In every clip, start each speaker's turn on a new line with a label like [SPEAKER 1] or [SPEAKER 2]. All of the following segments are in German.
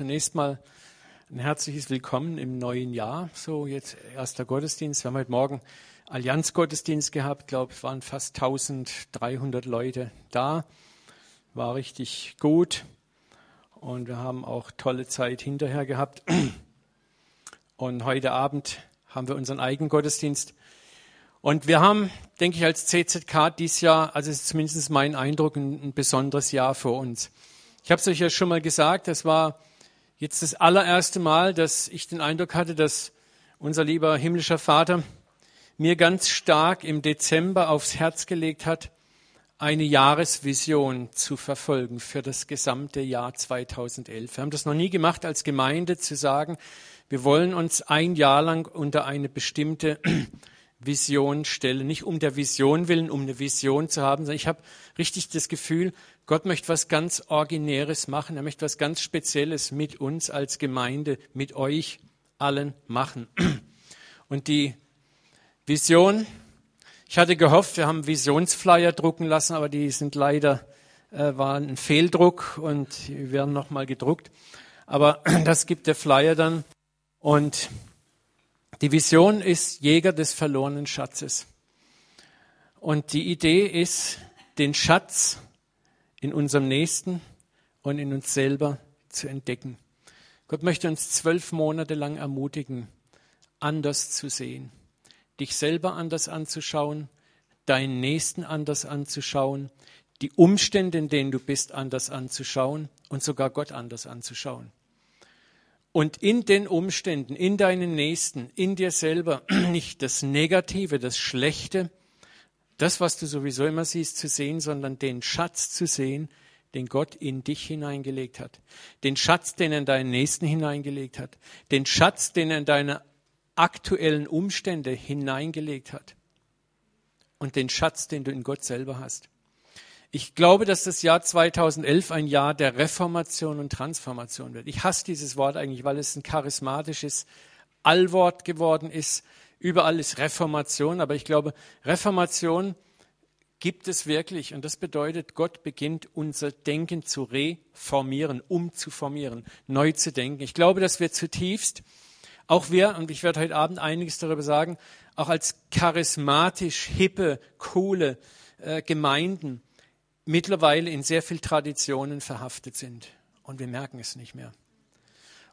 [SPEAKER 1] Zunächst mal ein herzliches Willkommen im neuen Jahr. So jetzt erster Gottesdienst. Wir haben heute Morgen Allianzgottesdienst gehabt. Ich glaube, es waren fast 1300 Leute da. War richtig gut. Und wir haben auch tolle Zeit hinterher gehabt. Und heute Abend haben wir unseren eigenen Gottesdienst. Und wir haben, denke ich, als CZK dieses Jahr, also ist zumindest mein Eindruck, ein, besonderes Jahr vor uns. Ich habe es euch ja schon mal gesagt, das war jetzt das allererste Mal, dass ich den Eindruck hatte, dass unser lieber himmlischer Vater mir ganz stark im Dezember aufs Herz gelegt hat, eine Jahresvision zu verfolgen für das gesamte Jahr 2011. Wir haben das noch nie gemacht als Gemeinde zu sagen, wir wollen uns ein Jahr lang unter eine bestimmte Vision stellen. Nicht um der Vision willen, um eine Vision zu haben, sondern ich habe richtig das Gefühl, Gott möchte was ganz Originäres machen. Er möchte was ganz Spezielles mit uns als Gemeinde, mit euch allen machen. Und die Vision, ich hatte gehofft, wir haben Visionsflyer drucken lassen, aber die sind leider, äh, waren ein Fehldruck und die werden nochmal gedruckt. Aber das gibt der Flyer dann. Und die Vision ist Jäger des verlorenen Schatzes. Und die Idee ist, den Schatz in unserem Nächsten und in uns selber zu entdecken. Gott möchte uns zwölf Monate lang ermutigen, anders zu sehen, dich selber anders anzuschauen, deinen Nächsten anders anzuschauen, die Umstände, in denen du bist, anders anzuschauen und sogar Gott anders anzuschauen und in den Umständen, in deinen Nächsten, in dir selber nicht das Negative, das Schlechte, das, was du sowieso immer siehst, zu sehen, sondern den Schatz zu sehen, den Gott in dich hineingelegt hat. Den Schatz, den er in deinen Nächsten hineingelegt hat. Den Schatz, den er in deine aktuellen Umstände hineingelegt hat. Und den Schatz, den du in Gott selber hast. Ich glaube, dass das Jahr 2011 ein Jahr der Reformation und Transformation wird. Ich hasse dieses Wort eigentlich, weil es ein charismatisches Allwort geworden ist. Überall ist Reformation, aber ich glaube, Reformation gibt es wirklich. Und das bedeutet, Gott beginnt unser Denken zu reformieren, umzuformieren, neu zu denken. Ich glaube, dass wir zutiefst, auch wir, und ich werde heute Abend einiges darüber sagen, auch als charismatisch, hippe, coole äh, Gemeinden, mittlerweile in sehr viel Traditionen verhaftet sind und wir merken es nicht mehr.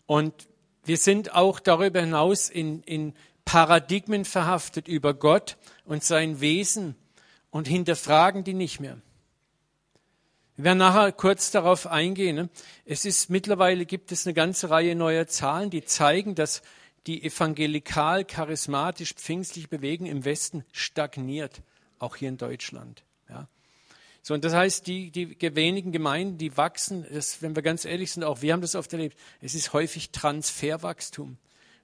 [SPEAKER 1] Und wir sind auch darüber hinaus in, in Paradigmen verhaftet über Gott und sein Wesen und hinterfragen die nicht mehr. Wir werden nachher kurz darauf eingehen. Ne? Es ist mittlerweile gibt es eine ganze Reihe neuer Zahlen, die zeigen, dass die evangelikal, charismatisch, pfingstlich Bewegung im Westen stagniert, auch hier in Deutschland. Ja. So, und das heißt, die, die wenigen Gemeinden, die wachsen, das, wenn wir ganz ehrlich sind, auch wir haben das oft erlebt, es ist häufig Transferwachstum.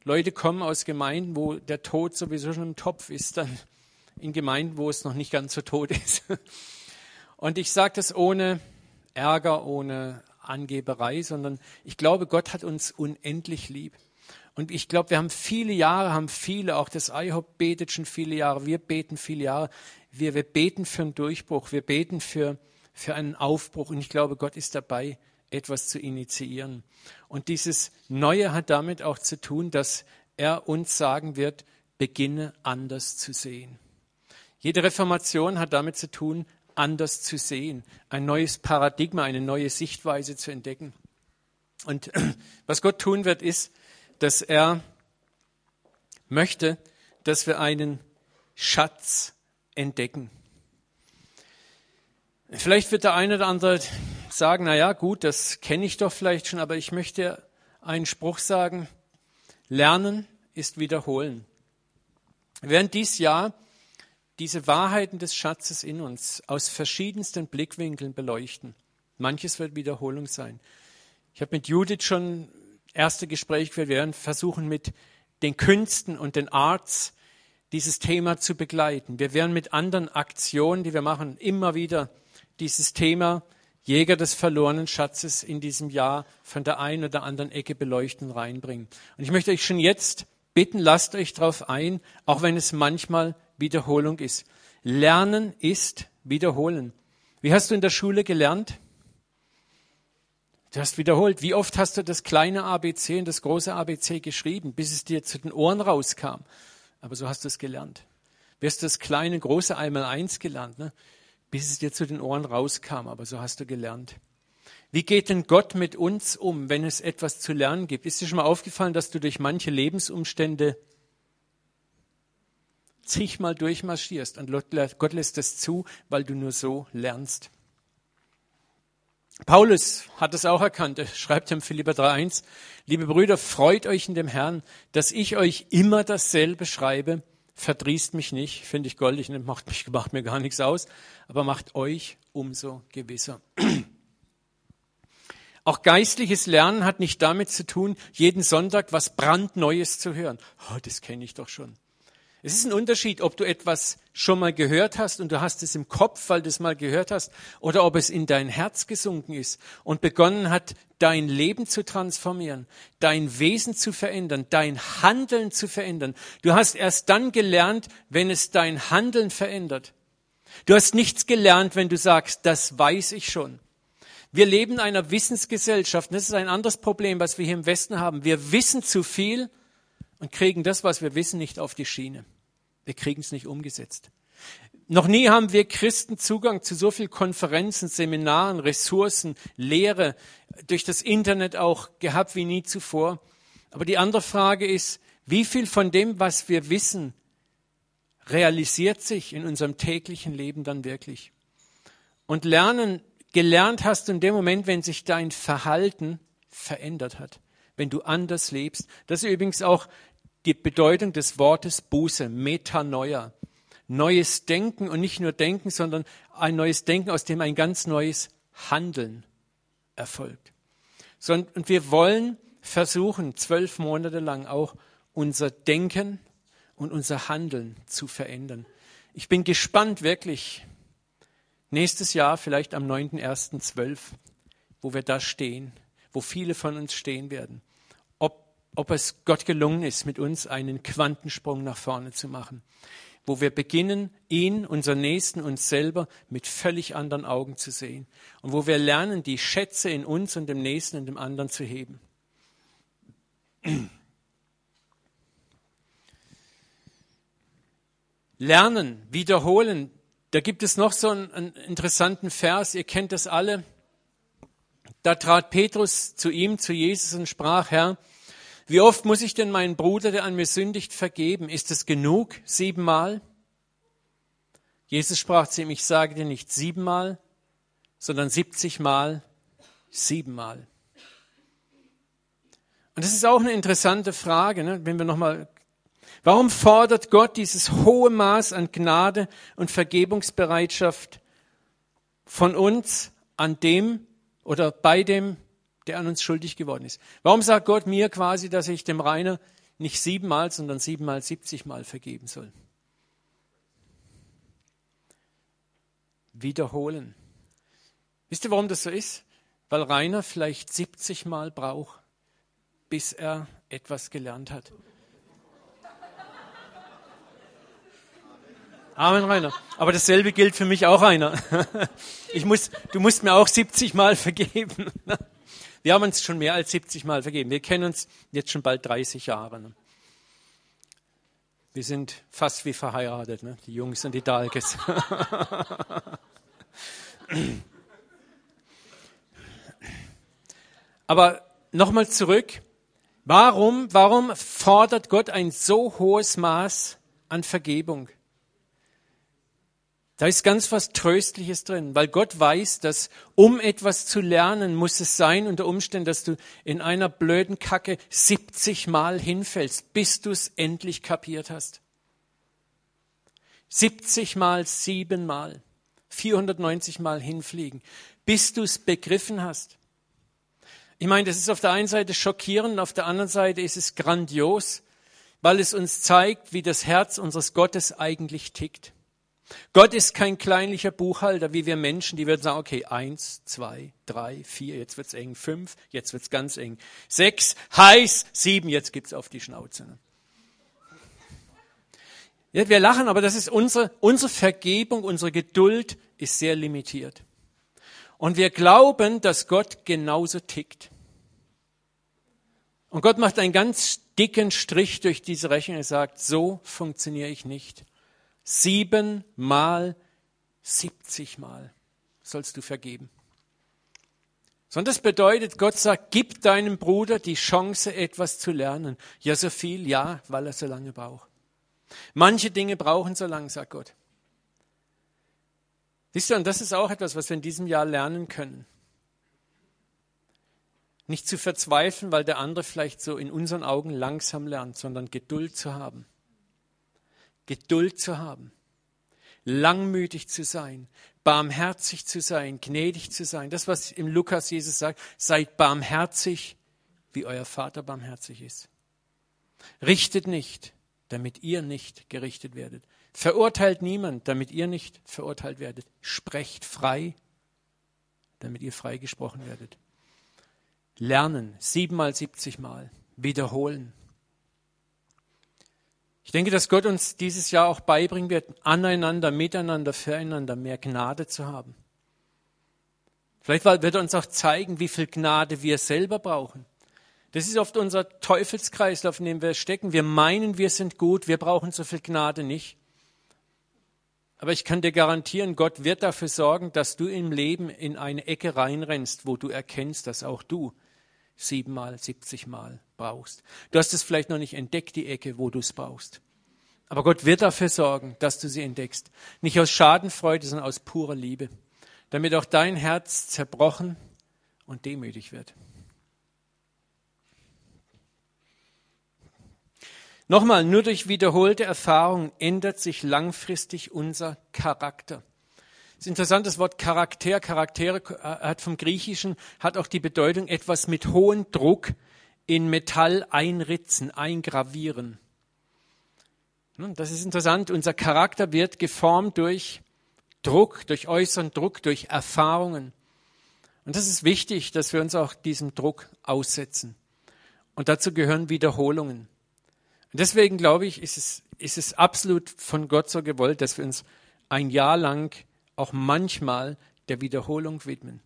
[SPEAKER 1] Leute kommen aus Gemeinden, wo der Tod sowieso schon im Topf ist, dann in Gemeinden, wo es noch nicht ganz so tot ist. Und ich sage das ohne Ärger, ohne Angeberei, sondern ich glaube, Gott hat uns unendlich lieb. Und ich glaube, wir haben viele Jahre, haben viele, auch das IHOP betet schon viele Jahre, wir beten viele Jahre wir, wir beten für einen Durchbruch, wir beten für, für einen Aufbruch und ich glaube, Gott ist dabei, etwas zu initiieren. Und dieses Neue hat damit auch zu tun, dass er uns sagen wird, beginne anders zu sehen. Jede Reformation hat damit zu tun, anders zu sehen, ein neues Paradigma, eine neue Sichtweise zu entdecken. Und was Gott tun wird, ist, dass er möchte, dass wir einen Schatz entdecken. Vielleicht wird der eine oder andere sagen, na ja, gut, das kenne ich doch vielleicht schon, aber ich möchte einen Spruch sagen. Lernen ist wiederholen. Werden dieses Jahr diese Wahrheiten des Schatzes in uns aus verschiedensten Blickwinkeln beleuchten. Manches wird Wiederholung sein. Ich habe mit Judith schon erste Gespräche geführt. Wir werden versuchen, mit den Künsten und den Arts dieses Thema zu begleiten. Wir werden mit anderen Aktionen, die wir machen, immer wieder dieses Thema Jäger des verlorenen Schatzes in diesem Jahr von der einen oder anderen Ecke beleuchten reinbringen. Und ich möchte euch schon jetzt bitten, lasst euch darauf ein, auch wenn es manchmal Wiederholung ist. Lernen ist wiederholen. Wie hast du in der Schule gelernt? Du hast wiederholt, wie oft hast du das kleine ABC und das große ABC geschrieben, bis es dir zu den Ohren rauskam. Aber so hast du es gelernt. Du hast das kleine, große einmal eins gelernt, ne? Bis es dir zu den Ohren rauskam. Aber so hast du gelernt. Wie geht denn Gott mit uns um, wenn es etwas zu lernen gibt? Ist dir schon mal aufgefallen, dass du durch manche Lebensumstände zigmal durchmarschierst und Gott lässt es zu, weil du nur so lernst? Paulus hat es auch erkannt. Er schreibt im Philipper 3,1, liebe Brüder, freut euch in dem Herrn, dass ich euch immer dasselbe schreibe. Verdrießt mich nicht, finde ich goldig, macht, mich, macht mir gar nichts aus, aber macht euch umso gewisser. Auch geistliches Lernen hat nicht damit zu tun, jeden Sonntag was brandneues zu hören. Oh, das kenne ich doch schon. Es ist ein Unterschied, ob du etwas schon mal gehört hast und du hast es im Kopf, weil du es mal gehört hast, oder ob es in dein Herz gesunken ist und begonnen hat, dein Leben zu transformieren, dein Wesen zu verändern, dein Handeln zu verändern. Du hast erst dann gelernt, wenn es dein Handeln verändert. Du hast nichts gelernt, wenn du sagst, das weiß ich schon. Wir leben in einer Wissensgesellschaft. Und das ist ein anderes Problem, was wir hier im Westen haben. Wir wissen zu viel und kriegen das, was wir wissen, nicht auf die Schiene. Wir kriegen es nicht umgesetzt. Noch nie haben wir Christen Zugang zu so viel Konferenzen, Seminaren, Ressourcen, Lehre durch das Internet auch gehabt wie nie zuvor. Aber die andere Frage ist, wie viel von dem, was wir wissen, realisiert sich in unserem täglichen Leben dann wirklich? Und Lernen gelernt hast in dem Moment, wenn sich dein Verhalten verändert hat, wenn du anders lebst. Das ist übrigens auch die Bedeutung des Wortes Buße, Metanoia. Neues Denken und nicht nur Denken, sondern ein neues Denken, aus dem ein ganz neues Handeln erfolgt. Und wir wollen versuchen, zwölf Monate lang auch unser Denken und unser Handeln zu verändern. Ich bin gespannt wirklich, nächstes Jahr, vielleicht am 9.1.12, wo wir da stehen, wo viele von uns stehen werden, ob, es Gott gelungen ist, mit uns einen Quantensprung nach vorne zu machen, wo wir beginnen, ihn, unseren Nächsten, uns selber mit völlig anderen Augen zu sehen und wo wir lernen, die Schätze in uns und dem Nächsten und dem anderen zu heben. Lernen, wiederholen, da gibt es noch so einen, einen interessanten Vers, ihr kennt das alle. Da trat Petrus zu ihm, zu Jesus und sprach, Herr, wie oft muss ich denn meinen Bruder, der an mir sündigt, vergeben? Ist es genug? Siebenmal? Jesus sprach zu ihm, ich sage dir nicht siebenmal, sondern siebzigmal, siebenmal. Und das ist auch eine interessante Frage, ne? wenn wir nochmal Warum fordert Gott dieses hohe Maß an Gnade und Vergebungsbereitschaft von uns an dem oder bei dem, der an uns schuldig geworden ist? Warum sagt Gott mir quasi, dass ich dem Rainer nicht siebenmal, sondern siebenmal, siebzigmal vergeben soll? Wiederholen. Wisst ihr, warum das so ist? Weil Rainer vielleicht 70 Mal braucht, bis er etwas gelernt hat. Amen, Rainer. Aber dasselbe gilt für mich auch, Rainer. Ich muss, du musst mir auch 70 Mal vergeben. Wir haben uns schon mehr als 70 Mal vergeben. Wir kennen uns jetzt schon bald 30 Jahre. Ne? Wir sind fast wie verheiratet, ne? die Jungs und die Dalkes. Aber nochmal zurück. Warum, warum fordert Gott ein so hohes Maß an Vergebung? Da ist ganz was Tröstliches drin, weil Gott weiß, dass um etwas zu lernen, muss es sein unter Umständen, dass du in einer blöden Kacke 70 Mal hinfällst, bis du es endlich kapiert hast. 70 Mal, 7 Mal, 490 Mal hinfliegen, bis du es begriffen hast. Ich meine, das ist auf der einen Seite schockierend, auf der anderen Seite ist es grandios, weil es uns zeigt, wie das Herz unseres Gottes eigentlich tickt. Gott ist kein kleinlicher Buchhalter wie wir Menschen, die würden sagen, okay, eins, zwei, drei, vier, jetzt wird's eng, fünf, jetzt wird's ganz eng, sechs, heiß, sieben, jetzt gibt's auf die Schnauze. Ne? Ja, wir lachen, aber das ist unsere, unsere Vergebung, unsere Geduld ist sehr limitiert. Und wir glauben, dass Gott genauso tickt. Und Gott macht einen ganz dicken Strich durch diese Rechnung und sagt, so funktioniere ich nicht. Siebenmal, siebzigmal sollst du vergeben. Sondern das bedeutet, Gott sagt, gib deinem Bruder die Chance, etwas zu lernen. Ja, so viel, ja, weil er so lange braucht. Manche Dinge brauchen so lange, sagt Gott. Siehst du, und das ist auch etwas, was wir in diesem Jahr lernen können. Nicht zu verzweifeln, weil der andere vielleicht so in unseren Augen langsam lernt, sondern Geduld zu haben. Geduld zu haben. Langmütig zu sein. Barmherzig zu sein. Gnädig zu sein. Das, was im Lukas Jesus sagt, seid barmherzig, wie euer Vater barmherzig ist. Richtet nicht, damit ihr nicht gerichtet werdet. Verurteilt niemand, damit ihr nicht verurteilt werdet. Sprecht frei, damit ihr frei gesprochen werdet. Lernen, siebenmal, siebzigmal, wiederholen. Ich denke, dass Gott uns dieses Jahr auch beibringen wird, aneinander, miteinander, füreinander mehr Gnade zu haben. Vielleicht wird er uns auch zeigen, wie viel Gnade wir selber brauchen. Das ist oft unser Teufelskreislauf, in dem wir stecken. Wir meinen, wir sind gut, wir brauchen so viel Gnade nicht. Aber ich kann dir garantieren, Gott wird dafür sorgen, dass du im Leben in eine Ecke reinrennst, wo du erkennst, dass auch du siebenmal, siebzigmal brauchst. Du hast es vielleicht noch nicht entdeckt, die Ecke, wo du es brauchst. Aber Gott wird dafür sorgen, dass du sie entdeckst. Nicht aus Schadenfreude, sondern aus purer Liebe. Damit auch dein Herz zerbrochen und demütig wird. Nochmal, nur durch wiederholte Erfahrung ändert sich langfristig unser Charakter. Das ist interessant, das Wort Charakter, Charaktere äh, hat vom Griechischen, hat auch die Bedeutung etwas mit hohem Druck in Metall einritzen, eingravieren. Das ist interessant. Unser Charakter wird geformt durch Druck, durch äußeren Druck, durch Erfahrungen. Und das ist wichtig, dass wir uns auch diesem Druck aussetzen. Und dazu gehören Wiederholungen. Und deswegen glaube ich, ist es, ist es absolut von Gott so gewollt, dass wir uns ein Jahr lang auch manchmal der Wiederholung widmen,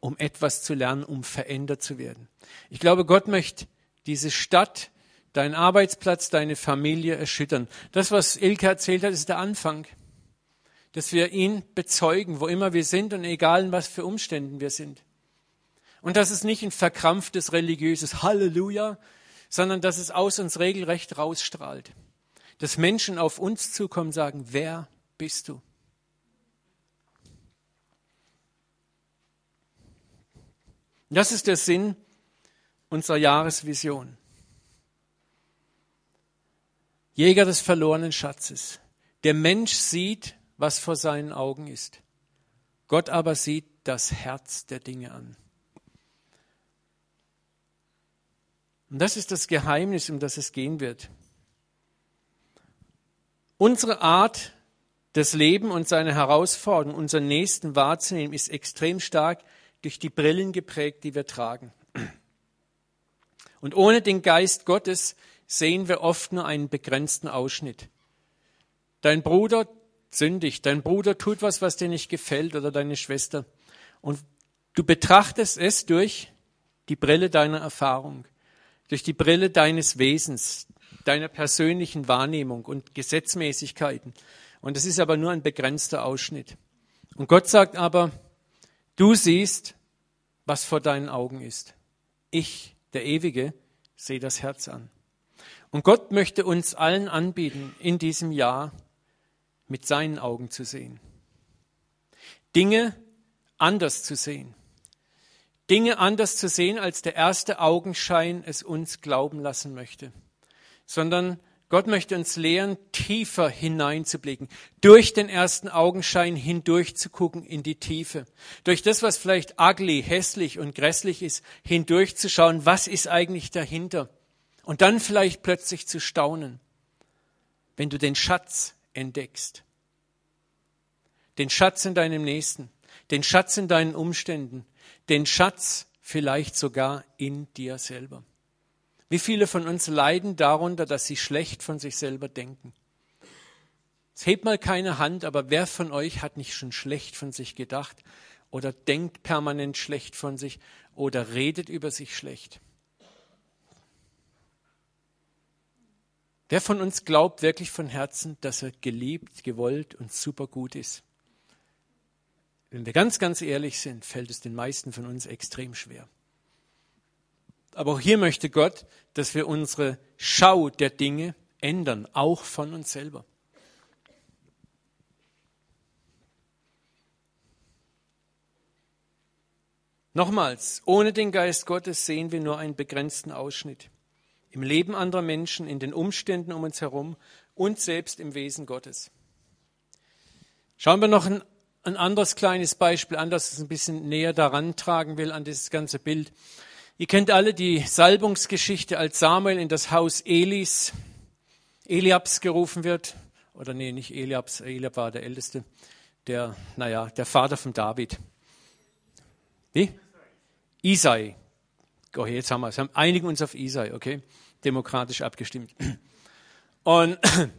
[SPEAKER 1] um etwas zu lernen, um verändert zu werden. Ich glaube, Gott möchte diese Stadt, deinen Arbeitsplatz, deine Familie erschüttern. Das, was Ilke erzählt hat, ist der Anfang. Dass wir ihn bezeugen, wo immer wir sind und egal in was für Umständen wir sind. Und dass es nicht ein verkrampftes religiöses Halleluja, sondern dass es aus uns regelrecht rausstrahlt. Dass Menschen auf uns zukommen sagen, wer bist du? Das ist der Sinn unserer Jahresvision. Jäger des verlorenen Schatzes. Der Mensch sieht, was vor seinen Augen ist. Gott aber sieht das Herz der Dinge an. Und das ist das Geheimnis, um das es gehen wird. Unsere Art des Lebens und seine Herausforderungen, unseren Nächsten wahrzunehmen, ist extrem stark durch die Brillen geprägt, die wir tragen. Und ohne den Geist Gottes sehen wir oft nur einen begrenzten Ausschnitt. Dein Bruder sündigt, dein Bruder tut was, was dir nicht gefällt oder deine Schwester. Und du betrachtest es durch die Brille deiner Erfahrung, durch die Brille deines Wesens, deiner persönlichen Wahrnehmung und Gesetzmäßigkeiten. Und es ist aber nur ein begrenzter Ausschnitt. Und Gott sagt aber, Du siehst, was vor deinen Augen ist. Ich, der Ewige, sehe das Herz an. Und Gott möchte uns allen anbieten, in diesem Jahr mit seinen Augen zu sehen. Dinge anders zu sehen. Dinge anders zu sehen, als der erste Augenschein es uns glauben lassen möchte. Sondern Gott möchte uns lehren, tiefer hineinzublicken, durch den ersten Augenschein hindurch zu gucken in die Tiefe, durch das, was vielleicht ugly, hässlich und grässlich ist, hindurchzuschauen, was ist eigentlich dahinter? Und dann vielleicht plötzlich zu staunen, wenn du den Schatz entdeckst. Den Schatz in deinem Nächsten, den Schatz in deinen Umständen, den Schatz vielleicht sogar in dir selber. Wie viele von uns leiden darunter, dass sie schlecht von sich selber denken? Es hebt mal keine Hand, aber wer von euch hat nicht schon schlecht von sich gedacht oder denkt permanent schlecht von sich oder redet über sich schlecht. Wer von uns glaubt wirklich von Herzen, dass er geliebt, gewollt und super gut ist? Wenn wir ganz, ganz ehrlich sind, fällt es den meisten von uns extrem schwer. Aber auch hier möchte Gott, dass wir unsere Schau der Dinge ändern, auch von uns selber. Nochmals, ohne den Geist Gottes sehen wir nur einen begrenzten Ausschnitt im Leben anderer Menschen, in den Umständen um uns herum und selbst im Wesen Gottes. Schauen wir noch ein, ein anderes kleines Beispiel an, das es ein bisschen näher daran tragen will an dieses ganze Bild. Ihr kennt alle die Salbungsgeschichte, als Samuel in das Haus Elis, Eliabs gerufen wird. Oder nee, nicht Eliabs, Eliab war der Älteste, der, naja, der Vater von David. Wie? Isai. Okay, jetzt haben wir es. Wir einigen uns auf Isai, okay? demokratisch abgestimmt. Und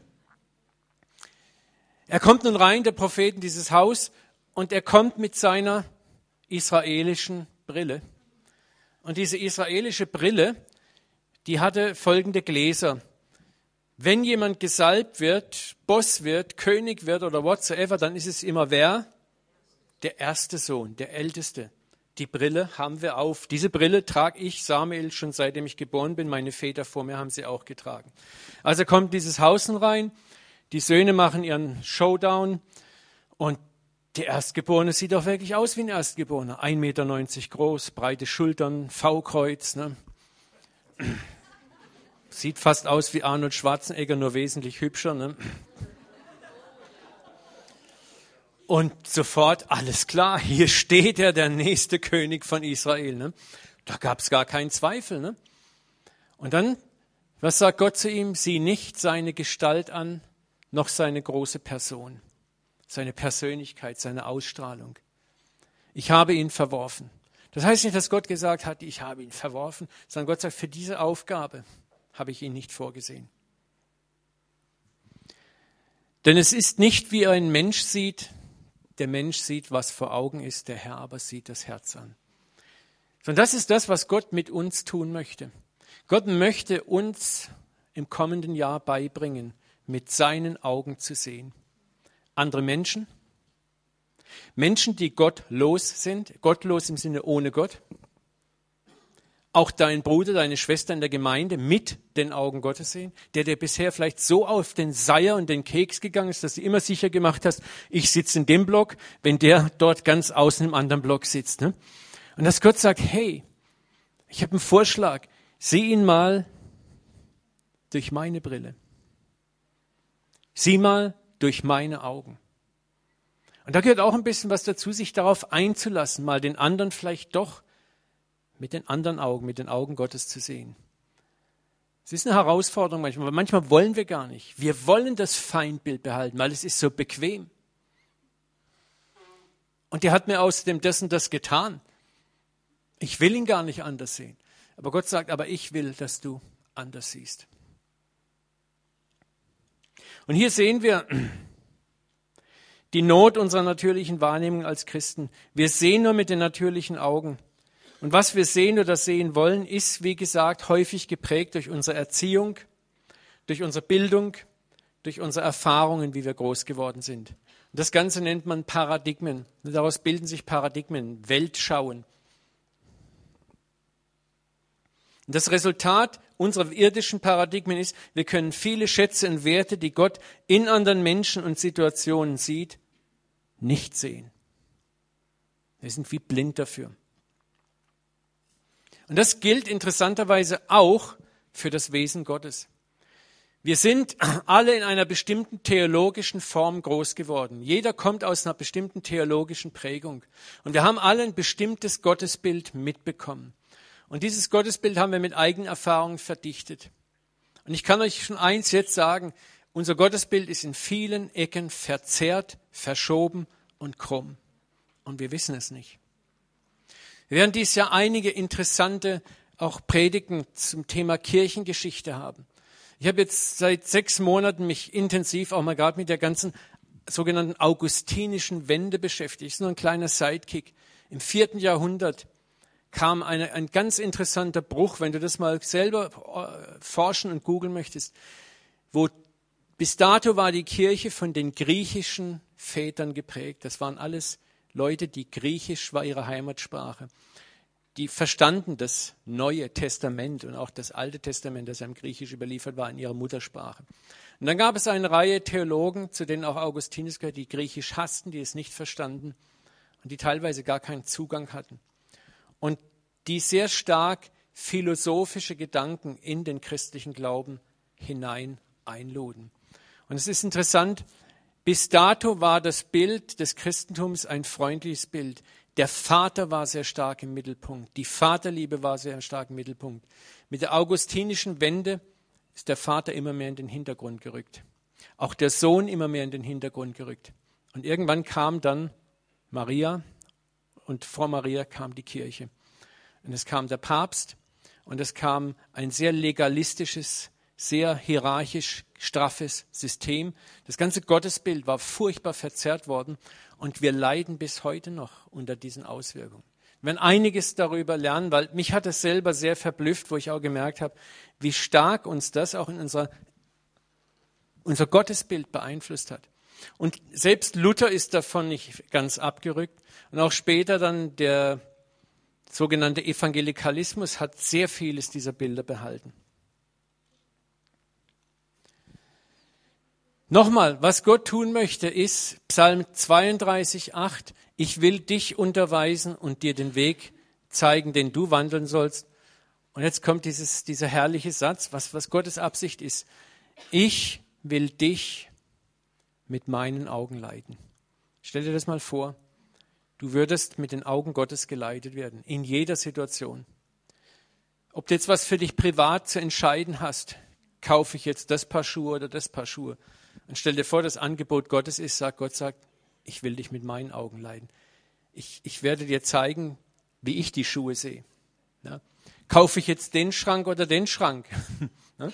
[SPEAKER 1] er kommt nun rein, der Prophet, in dieses Haus, und er kommt mit seiner israelischen Brille. Und diese israelische Brille, die hatte folgende Gläser. Wenn jemand gesalbt wird, Boss wird, König wird oder whatsoever, dann ist es immer wer? Der erste Sohn, der älteste. Die Brille haben wir auf. Diese Brille trage ich, Samuel, schon seitdem ich geboren bin. Meine Väter vor mir haben sie auch getragen. Also kommt dieses Hausen rein. Die Söhne machen ihren Showdown. Und der Erstgeborene sieht auch wirklich aus wie ein Erstgeborener. 1,90 Meter groß, breite Schultern, V-Kreuz. Ne? Sieht fast aus wie Arnold Schwarzenegger, nur wesentlich hübscher. Ne? Und sofort, alles klar, hier steht er, der nächste König von Israel. Ne? Da gab es gar keinen Zweifel. Ne? Und dann, was sagt Gott zu ihm? Sieh nicht seine Gestalt an, noch seine große Person, seine Persönlichkeit, seine Ausstrahlung. Ich habe ihn verworfen. Das heißt nicht, dass Gott gesagt hat, ich habe ihn verworfen, sondern Gott sagt, für diese Aufgabe habe ich ihn nicht vorgesehen. Denn es ist nicht, wie ein Mensch sieht, der Mensch sieht, was vor Augen ist, der Herr aber sieht das Herz an. Und das ist das, was Gott mit uns tun möchte. Gott möchte uns im kommenden Jahr beibringen, mit seinen Augen zu sehen. Andere Menschen, Menschen, die gottlos sind, gottlos im Sinne ohne Gott, auch dein Bruder, deine Schwester in der Gemeinde mit den Augen Gottes sehen, der dir bisher vielleicht so auf den Seier und den Keks gegangen ist, dass du immer sicher gemacht hast, ich sitze in dem Block, wenn der dort ganz außen im anderen Block sitzt. Ne? Und dass Gott sagt, hey, ich habe einen Vorschlag, sieh ihn mal durch meine Brille. Sieh mal durch meine Augen. Und da gehört auch ein bisschen was dazu, sich darauf einzulassen, mal den anderen vielleicht doch mit den anderen Augen, mit den Augen Gottes zu sehen. Es ist eine Herausforderung manchmal, weil manchmal wollen wir gar nicht. Wir wollen das Feindbild behalten, weil es ist so bequem. Und der hat mir außerdem dessen das getan. Ich will ihn gar nicht anders sehen. Aber Gott sagt, aber ich will, dass du anders siehst. Und hier sehen wir die Not unserer natürlichen Wahrnehmung als Christen. Wir sehen nur mit den natürlichen Augen. Und was wir sehen oder sehen wollen, ist, wie gesagt, häufig geprägt durch unsere Erziehung, durch unsere Bildung, durch unsere Erfahrungen, wie wir groß geworden sind. Und das Ganze nennt man Paradigmen. Daraus bilden sich Paradigmen, Weltschauen. Das Resultat unserer irdischen Paradigmen ist, wir können viele Schätze und Werte, die Gott in anderen Menschen und Situationen sieht, nicht sehen. Wir sind wie blind dafür. Und das gilt interessanterweise auch für das Wesen Gottes. Wir sind alle in einer bestimmten theologischen Form groß geworden. Jeder kommt aus einer bestimmten theologischen Prägung. Und wir haben alle ein bestimmtes Gottesbild mitbekommen. Und dieses Gottesbild haben wir mit eigenen Erfahrungen verdichtet. Und ich kann euch schon eins jetzt sagen, unser Gottesbild ist in vielen Ecken verzerrt, verschoben und krumm. Und wir wissen es nicht. Wir werden dieses Jahr einige interessante auch Predigten zum Thema Kirchengeschichte haben. Ich habe jetzt seit sechs Monaten mich intensiv auch mal gerade mit der ganzen sogenannten augustinischen Wende beschäftigt. Das ist nur ein kleiner Sidekick. Im vierten Jahrhundert kam eine, ein ganz interessanter Bruch, wenn du das mal selber äh, forschen und googeln möchtest, wo bis dato war die Kirche von den griechischen Vätern geprägt. Das waren alles Leute, die Griechisch war ihre Heimatsprache. Die verstanden das Neue Testament und auch das Alte Testament, das im Griechisch überliefert war, in ihrer Muttersprache. Und dann gab es eine Reihe Theologen, zu denen auch Augustinus gehört, die Griechisch hassten, die es nicht verstanden und die teilweise gar keinen Zugang hatten. Und die sehr stark philosophische Gedanken in den christlichen Glauben hinein einluden. Und es ist interessant, bis dato war das Bild des Christentums ein freundliches Bild. Der Vater war sehr stark im Mittelpunkt. Die Vaterliebe war sehr stark im Mittelpunkt. Mit der augustinischen Wende ist der Vater immer mehr in den Hintergrund gerückt. Auch der Sohn immer mehr in den Hintergrund gerückt. Und irgendwann kam dann Maria und vor Maria kam die Kirche. Und es kam der Papst und es kam ein sehr legalistisches, sehr hierarchisch straffes System. Das ganze Gottesbild war furchtbar verzerrt worden und wir leiden bis heute noch unter diesen Auswirkungen. Wir werden einiges darüber lernen, weil mich hat es selber sehr verblüfft, wo ich auch gemerkt habe, wie stark uns das auch in unserer, unser Gottesbild beeinflusst hat. Und selbst Luther ist davon nicht ganz abgerückt. Und auch später dann der sogenannte Evangelikalismus hat sehr vieles dieser Bilder behalten. Nochmal, was Gott tun möchte, ist Psalm 32, 8. Ich will dich unterweisen und dir den Weg zeigen, den du wandeln sollst. Und jetzt kommt dieses, dieser herrliche Satz, was, was Gottes Absicht ist. Ich will dich mit meinen Augen leiten. Stell dir das mal vor. Du würdest mit den Augen Gottes geleitet werden, in jeder Situation. Ob du jetzt was für dich privat zu entscheiden hast, kaufe ich jetzt das Paar Schuhe oder das Paar Schuhe, und stell dir vor, das Angebot Gottes ist, sagt Gott sagt, ich will dich mit meinen Augen leiden. Ich, ich werde dir zeigen, wie ich die Schuhe sehe. Ja? Kaufe ich jetzt den Schrank oder den Schrank? ja?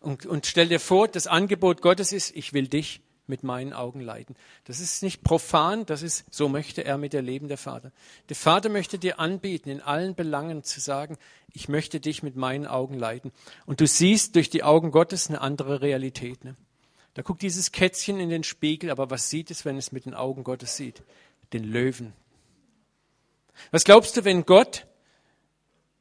[SPEAKER 1] und, und stell dir vor, das Angebot Gottes ist, ich will dich mit meinen Augen leiden. Das ist nicht profan, das ist, so möchte er mit dir leben, der Vater. Der Vater möchte dir anbieten, in allen Belangen zu sagen, ich möchte dich mit meinen Augen leiden. Und du siehst durch die Augen Gottes eine andere Realität. Ne? Da guckt dieses Kätzchen in den Spiegel, aber was sieht es, wenn es mit den Augen Gottes sieht? Den Löwen. Was glaubst du, wenn Gott,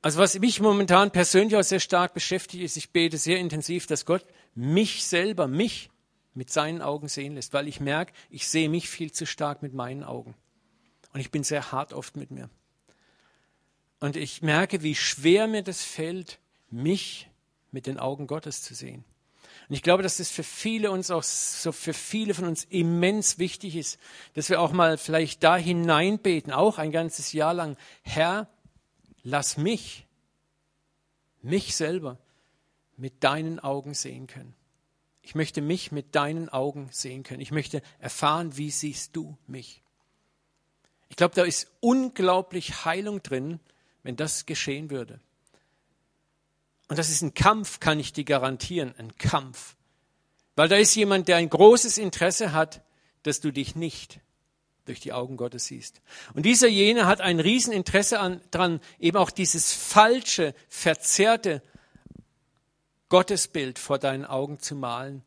[SPEAKER 1] also was mich momentan persönlich auch sehr stark beschäftigt, ist, ich bete sehr intensiv, dass Gott mich selber, mich mit seinen Augen sehen lässt, weil ich merke, ich sehe mich viel zu stark mit meinen Augen. Und ich bin sehr hart oft mit mir. Und ich merke, wie schwer mir das fällt, mich mit den Augen Gottes zu sehen. Und ich glaube, dass das für viele uns auch so für viele von uns immens wichtig ist, dass wir auch mal vielleicht da hineinbeten, auch ein ganzes Jahr lang. Herr, lass mich, mich selber mit deinen Augen sehen können. Ich möchte mich mit deinen Augen sehen können. Ich möchte erfahren, wie siehst du mich. Ich glaube, da ist unglaublich Heilung drin, wenn das geschehen würde. Und das ist ein Kampf, kann ich dir garantieren, ein Kampf. Weil da ist jemand, der ein großes Interesse hat, dass du dich nicht durch die Augen Gottes siehst. Und dieser jene hat ein Rieseninteresse an, dran, eben auch dieses falsche, verzerrte Gottesbild vor deinen Augen zu malen,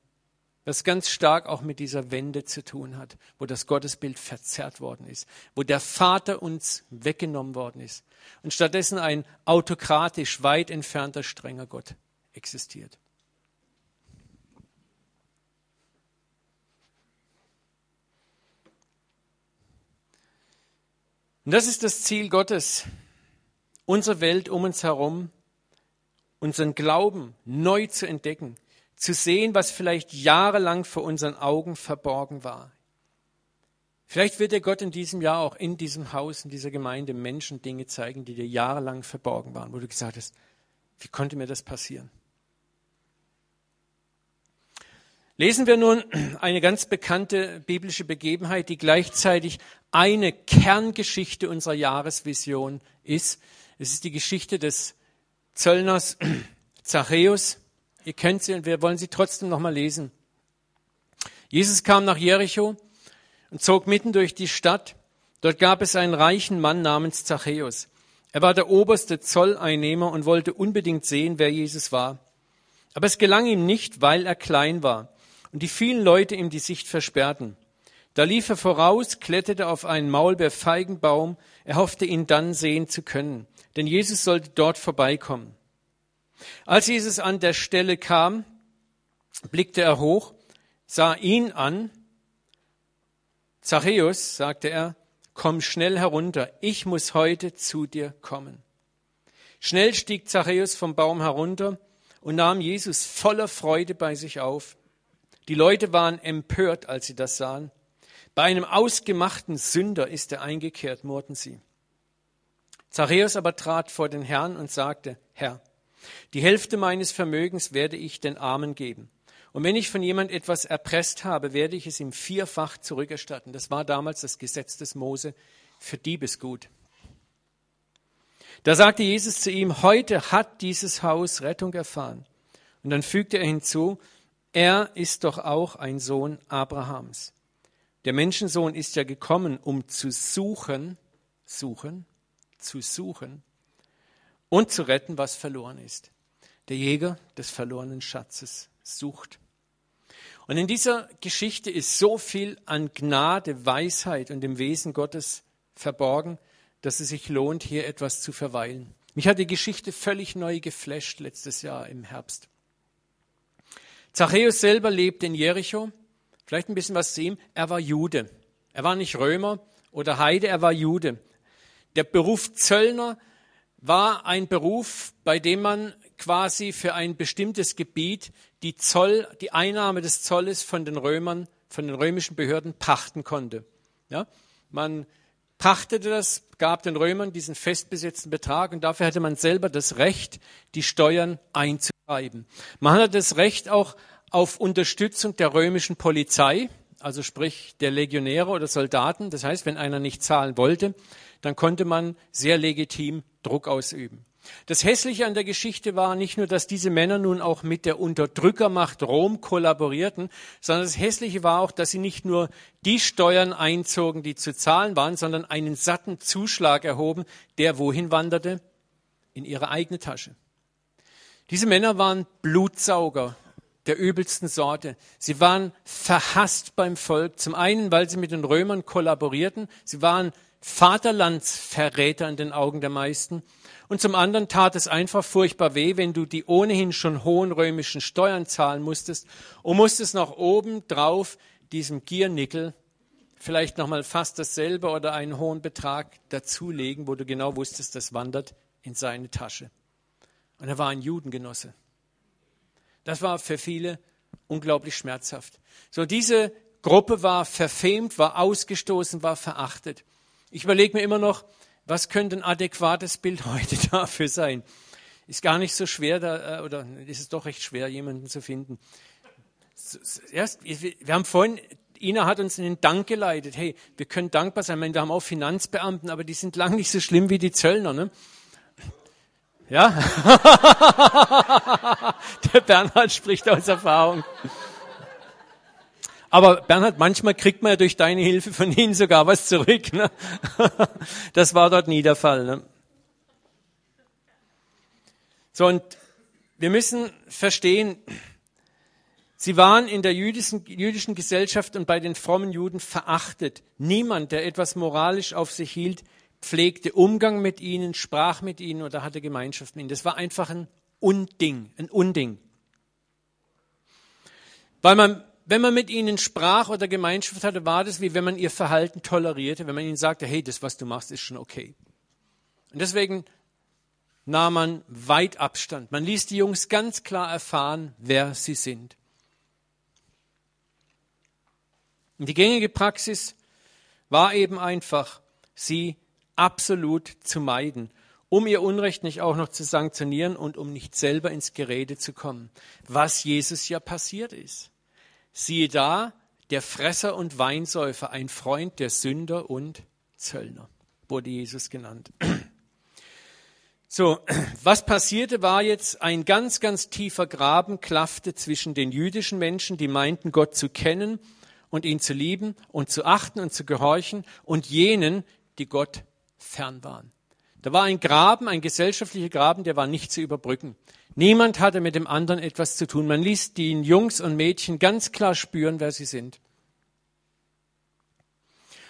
[SPEAKER 1] was ganz stark auch mit dieser Wende zu tun hat, wo das Gottesbild verzerrt worden ist, wo der Vater uns weggenommen worden ist und stattdessen ein autokratisch weit entfernter strenger Gott existiert. Und das ist das Ziel Gottes, unsere Welt um uns herum, unseren Glauben neu zu entdecken, zu sehen, was vielleicht jahrelang vor unseren Augen verborgen war. Vielleicht wird dir Gott in diesem Jahr auch in diesem Haus, in dieser Gemeinde Menschen Dinge zeigen, die dir jahrelang verborgen waren, wo du gesagt hast, wie konnte mir das passieren? Lesen wir nun eine ganz bekannte biblische Begebenheit, die gleichzeitig eine Kerngeschichte unserer Jahresvision ist. Es ist die Geschichte des Zöllners Zachäus. Ihr kennt sie und wir wollen sie trotzdem nochmal lesen. Jesus kam nach Jericho und zog mitten durch die Stadt. Dort gab es einen reichen Mann namens Zachäus. Er war der oberste Zolleinnehmer und wollte unbedingt sehen, wer Jesus war. Aber es gelang ihm nicht, weil er klein war und die vielen Leute ihm die Sicht versperrten. Da lief er voraus, kletterte auf einen Maulbeerfeigenbaum, er hoffte ihn dann sehen zu können, denn Jesus sollte dort vorbeikommen. Als Jesus an der Stelle kam, blickte er hoch, sah ihn an. Zachäus, sagte er, komm schnell herunter, ich muss heute zu dir kommen. Schnell stieg Zachäus vom Baum herunter und nahm Jesus voller Freude bei sich auf. Die Leute waren empört, als sie das sahen. Bei einem ausgemachten Sünder ist er eingekehrt, murrten sie. Zachäus aber trat vor den Herrn und sagte, Herr, die Hälfte meines Vermögens werde ich den Armen geben. Und wenn ich von jemand etwas erpresst habe, werde ich es ihm vierfach zurückerstatten. Das war damals das Gesetz des Mose für Diebesgut. Da sagte Jesus zu ihm, heute hat dieses Haus Rettung erfahren. Und dann fügte er hinzu, er ist doch auch ein Sohn Abrahams. Der Menschensohn ist ja gekommen, um zu suchen, suchen, zu suchen und zu retten, was verloren ist. Der Jäger des verlorenen Schatzes sucht. Und in dieser Geschichte ist so viel an Gnade, Weisheit und dem Wesen Gottes verborgen, dass es sich lohnt, hier etwas zu verweilen. Mich hat die Geschichte völlig neu geflasht letztes Jahr im Herbst. Zachäus selber lebte in Jericho. Vielleicht ein bisschen was zu ihm. Er war Jude. Er war nicht Römer oder Heide, er war Jude. Der Beruf Zöllner war ein Beruf, bei dem man quasi für ein bestimmtes Gebiet die Zoll, die Einnahme des Zolles von den Römern, von den römischen Behörden pachten konnte. Ja? Man pachtete das, gab den Römern diesen festbesetzten Betrag und dafür hatte man selber das Recht, die Steuern einzutreiben. Man hatte das Recht auch auf Unterstützung der römischen Polizei, also sprich der Legionäre oder Soldaten. Das heißt, wenn einer nicht zahlen wollte, dann konnte man sehr legitim Druck ausüben. Das Hässliche an der Geschichte war nicht nur, dass diese Männer nun auch mit der Unterdrückermacht Rom kollaborierten, sondern das Hässliche war auch, dass sie nicht nur die Steuern einzogen, die zu zahlen waren, sondern einen satten Zuschlag erhoben, der wohin wanderte? In ihre eigene Tasche. Diese Männer waren Blutsauger der übelsten Sorte. Sie waren verhasst beim Volk. Zum einen, weil sie mit den Römern kollaborierten. Sie waren Vaterlandsverräter in den Augen der meisten. Und zum anderen tat es einfach furchtbar weh, wenn du die ohnehin schon hohen römischen Steuern zahlen musstest und musstest noch oben drauf diesem Giernickel vielleicht nochmal fast dasselbe oder einen hohen Betrag dazulegen, wo du genau wusstest, das wandert in seine Tasche. Und er war ein Judengenosse. Das war für viele unglaublich schmerzhaft. So diese Gruppe war verfemt, war ausgestoßen, war verachtet. Ich überlege mir immer noch, was könnte ein adäquates Bild heute dafür sein? Ist gar nicht so schwer, da, äh, oder ist es doch recht schwer, jemanden zu finden. Erst, wir haben vorhin, Ina hat uns in den Dank geleitet. Hey, wir können dankbar sein. Ich meine, wir haben auch Finanzbeamten, aber die sind lang nicht so schlimm wie die Zöllner. Ne? Ja? Der Bernhard spricht aus Erfahrung. Aber Bernhard, manchmal kriegt man ja durch deine Hilfe von ihnen sogar was zurück. Ne? Das war dort nie der Fall. Ne? So, und wir müssen verstehen, sie waren in der jüdischen, jüdischen Gesellschaft und bei den frommen Juden verachtet. Niemand, der etwas moralisch auf sich hielt, pflegte Umgang mit ihnen, sprach mit ihnen oder hatte Gemeinschaft mit ihnen. Das war einfach ein Unding, ein Unding. Weil man wenn man mit ihnen sprach oder Gemeinschaft hatte, war das wie wenn man ihr Verhalten tolerierte, wenn man ihnen sagte, hey, das, was du machst, ist schon okay. Und deswegen nahm man weit Abstand. Man ließ die Jungs ganz klar erfahren, wer sie sind. Und die gängige Praxis war eben einfach, sie absolut zu meiden, um ihr Unrecht nicht auch noch zu sanktionieren und um nicht selber ins Gerede zu kommen, was Jesus ja passiert ist. Siehe da, der Fresser und Weinsäufer, ein Freund der Sünder und Zöllner, wurde Jesus genannt. So, was passierte, war jetzt ein ganz, ganz tiefer Graben klaffte zwischen den jüdischen Menschen, die meinten, Gott zu kennen, und ihn zu lieben und zu achten und zu gehorchen und jenen, die Gott fern waren. Da war ein Graben, ein gesellschaftlicher Graben, der war nicht zu überbrücken. Niemand hatte mit dem anderen etwas zu tun. Man ließ den Jungs und Mädchen ganz klar spüren, wer sie sind.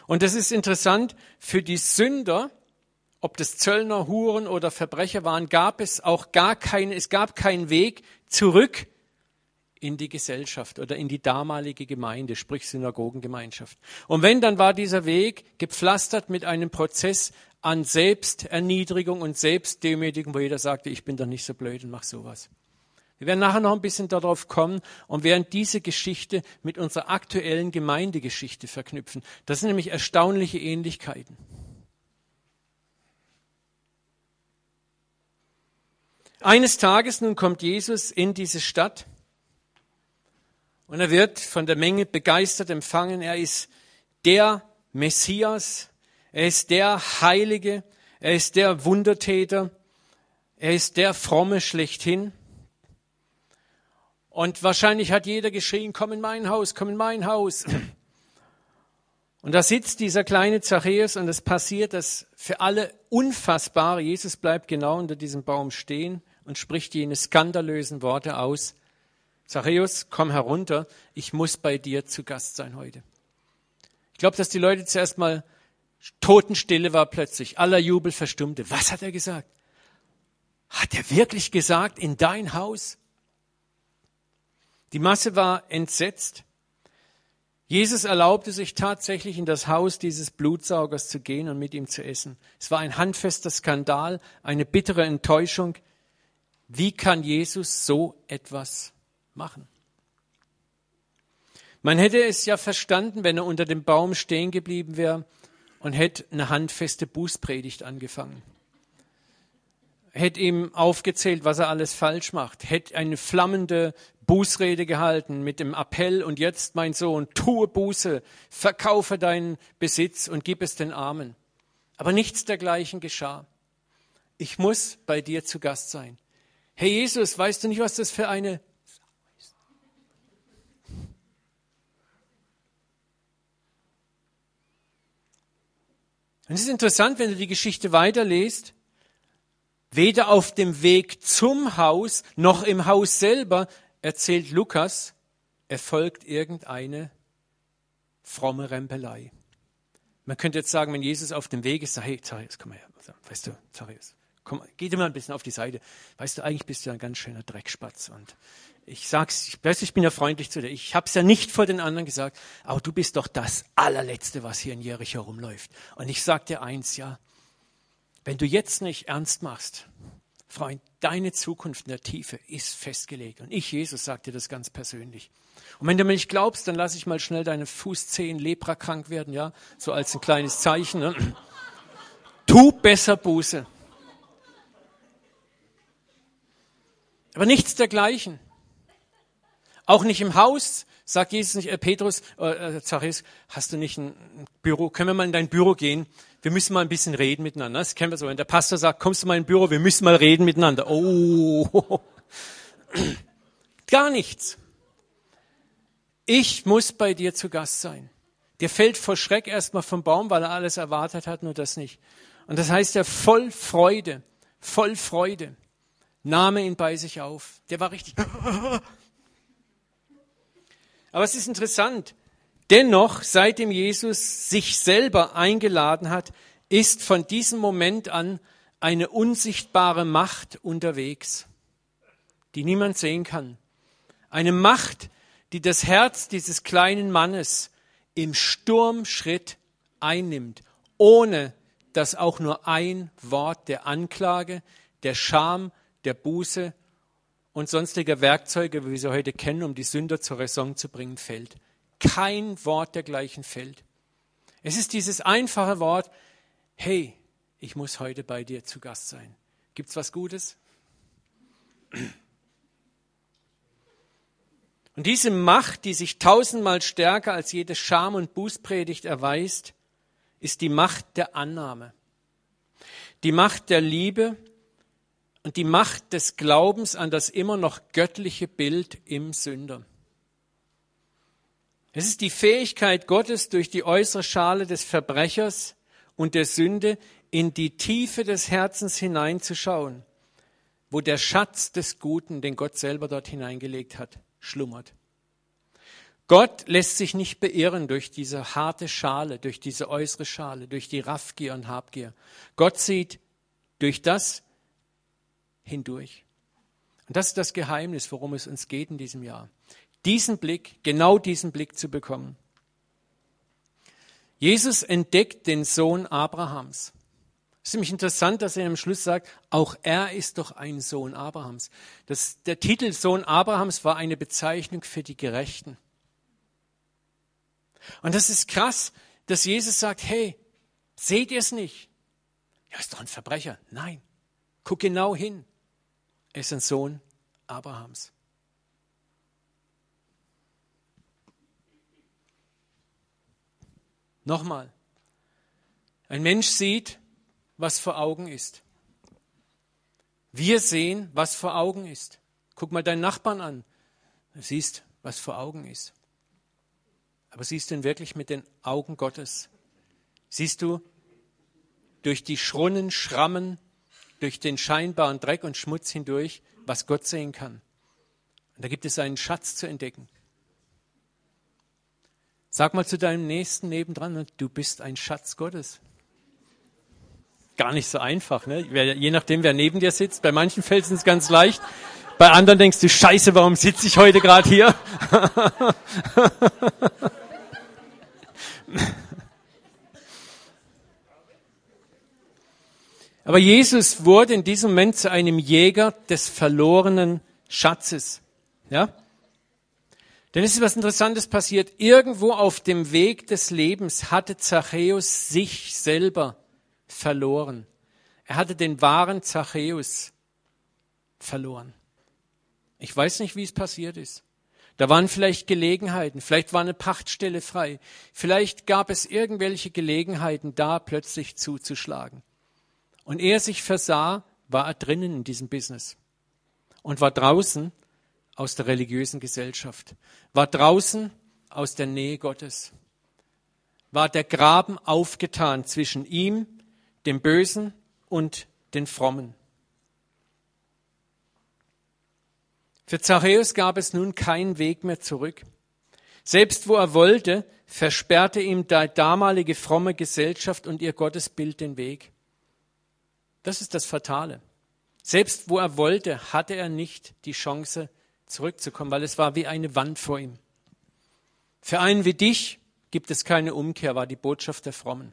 [SPEAKER 1] Und das ist interessant, für die Sünder, ob das Zöllner, Huren oder Verbrecher waren, gab es auch gar keinen, es gab keinen Weg zurück in die Gesellschaft oder in die damalige Gemeinde, sprich Synagogengemeinschaft. Und wenn, dann war dieser Weg gepflastert mit einem Prozess an Selbsterniedrigung und Selbstdemütigung, wo jeder sagte, ich bin doch nicht so blöd und mach sowas. Wir werden nachher noch ein bisschen darauf kommen und werden diese Geschichte mit unserer aktuellen Gemeindegeschichte verknüpfen. Das sind nämlich erstaunliche Ähnlichkeiten. Eines Tages nun kommt Jesus in diese Stadt und er wird von der Menge begeistert empfangen. Er ist der Messias. Er ist der Heilige. Er ist der Wundertäter. Er ist der Fromme schlechthin. Und wahrscheinlich hat jeder geschrien, komm in mein Haus, komm in mein Haus. Und da sitzt dieser kleine Zachäus und es passiert das für alle Unfassbare. Jesus bleibt genau unter diesem Baum stehen und spricht jene skandalösen Worte aus. Zachäus, komm herunter, ich muss bei dir zu Gast sein heute. Ich glaube, dass die Leute zuerst mal Totenstille war plötzlich, aller Jubel verstummte. Was hat er gesagt? Hat er wirklich gesagt, in dein Haus? Die Masse war entsetzt. Jesus erlaubte sich tatsächlich in das Haus dieses Blutsaugers zu gehen und mit ihm zu essen. Es war ein handfester Skandal, eine bittere Enttäuschung. Wie kann Jesus so etwas machen. Man hätte es ja verstanden, wenn er unter dem Baum stehen geblieben wäre und hätte eine handfeste Bußpredigt angefangen. Hätte ihm aufgezählt, was er alles falsch macht. Hätte eine flammende Bußrede gehalten mit dem Appell und jetzt, mein Sohn, tue Buße, verkaufe deinen Besitz und gib es den Armen. Aber nichts dergleichen geschah. Ich muss bei dir zu Gast sein. Herr Jesus, weißt du nicht, was das für eine Und es ist interessant, wenn du die Geschichte weiterliest, weder auf dem Weg zum Haus noch im Haus selber erzählt Lukas, erfolgt irgendeine fromme Rempelei. Man könnte jetzt sagen, wenn Jesus auf dem Weg ist, sagt, hey, Zarius, komm mal her. Weißt du, Zarius, komm, geh dir mal ein bisschen auf die Seite. Weißt du, eigentlich bist du ein ganz schöner Dreckspatz und ich sag's, ich weiß, ich bin ja freundlich zu dir. Ich hab's ja nicht vor den anderen gesagt, aber du bist doch das allerletzte, was hier in Jericho rumläuft. Und ich sag dir eins, ja, wenn du jetzt nicht ernst machst, Freund, deine Zukunft in der Tiefe ist festgelegt. Und ich, Jesus, sag dir das ganz persönlich. Und wenn du mir nicht glaubst, dann lass ich mal schnell deine Fußzehen leprakrank werden, ja, so als ein kleines Zeichen. Ne? Tu besser Buße. Aber nichts dergleichen. Auch nicht im Haus, sagt Jesus nicht, äh, Petrus, äh, äh, Zachäus, hast du nicht ein Büro? Können wir mal in dein Büro gehen? Wir müssen mal ein bisschen reden miteinander. Das kennen wir so. Wenn der Pastor sagt, kommst du mal in Büro, wir müssen mal reden miteinander. Oh, gar nichts. Ich muss bei dir zu Gast sein. Der fällt vor Schreck erstmal vom Baum, weil er alles erwartet hat, nur das nicht. Und das heißt er voll Freude, voll Freude, nahm er ihn bei sich auf. Der war richtig, Aber es ist interessant. Dennoch, seitdem Jesus sich selber eingeladen hat, ist von diesem Moment an eine unsichtbare Macht unterwegs, die niemand sehen kann. Eine Macht, die das Herz dieses kleinen Mannes im Sturmschritt einnimmt, ohne dass auch nur ein Wort der Anklage, der Scham, der Buße und sonstiger Werkzeuge, wie wir sie heute kennen, um die Sünder zur Raison zu bringen, fällt. Kein Wort dergleichen fällt. Es ist dieses einfache Wort, hey, ich muss heute bei dir zu Gast sein. Gibt's was Gutes? Und diese Macht, die sich tausendmal stärker als jede Scham- und Bußpredigt erweist, ist die Macht der Annahme. Die Macht der Liebe und die Macht des Glaubens an das immer noch göttliche Bild im Sünder. Es ist die Fähigkeit Gottes, durch die äußere Schale des Verbrechers und der Sünde in die Tiefe des Herzens hineinzuschauen, wo der Schatz des Guten, den Gott selber dort hineingelegt hat, schlummert. Gott lässt sich nicht beirren durch diese harte Schale, durch diese äußere Schale, durch die Raffgier und Habgier. Gott sieht durch das hindurch. Und das ist das Geheimnis, worum es uns geht in diesem Jahr. Diesen Blick, genau diesen Blick zu bekommen. Jesus entdeckt den Sohn Abrahams. Es ist nämlich interessant, dass er am Schluss sagt, auch er ist doch ein Sohn Abrahams. Das, der Titel Sohn Abrahams war eine Bezeichnung für die Gerechten. Und das ist krass, dass Jesus sagt, hey, seht ihr es nicht? Er ist doch ein Verbrecher. Nein, guck genau hin. Ist ein Sohn Abrahams. Nochmal. Ein Mensch sieht, was vor Augen ist. Wir sehen, was vor Augen ist. Guck mal deinen Nachbarn an. Du siehst, was vor Augen ist. Aber siehst du ihn wirklich mit den Augen Gottes? Siehst du durch die Schrunnen, Schrammen, durch den scheinbaren Dreck und Schmutz hindurch, was Gott sehen kann? Und da gibt es einen Schatz zu entdecken. Sag mal zu deinem Nächsten nebendran, du bist ein Schatz Gottes. Gar nicht so einfach, ne? Je nachdem, wer neben dir sitzt. Bei manchen fällt es ganz leicht. Bei anderen denkst du, Scheiße, warum sitze ich heute gerade hier? Aber Jesus wurde in diesem Moment zu einem Jäger des verlorenen Schatzes. Ja? Denn es ist was Interessantes passiert. Irgendwo auf dem Weg des Lebens hatte Zachäus sich selber verloren. Er hatte den wahren Zachäus verloren. Ich weiß nicht, wie es passiert ist. Da waren vielleicht Gelegenheiten, vielleicht war eine Pachtstelle frei, vielleicht gab es irgendwelche Gelegenheiten, da plötzlich zuzuschlagen. Und er sich versah, war er drinnen in diesem Business und war draußen aus der religiösen Gesellschaft, war draußen aus der Nähe Gottes, war der Graben aufgetan zwischen ihm, dem Bösen und den Frommen. Für Zachäus gab es nun keinen Weg mehr zurück. Selbst wo er wollte, versperrte ihm die damalige fromme Gesellschaft und ihr Gottesbild den Weg. Das ist das Fatale. Selbst wo er wollte, hatte er nicht die Chance zurückzukommen, weil es war wie eine Wand vor ihm. Für einen wie dich gibt es keine Umkehr, war die Botschaft der Frommen.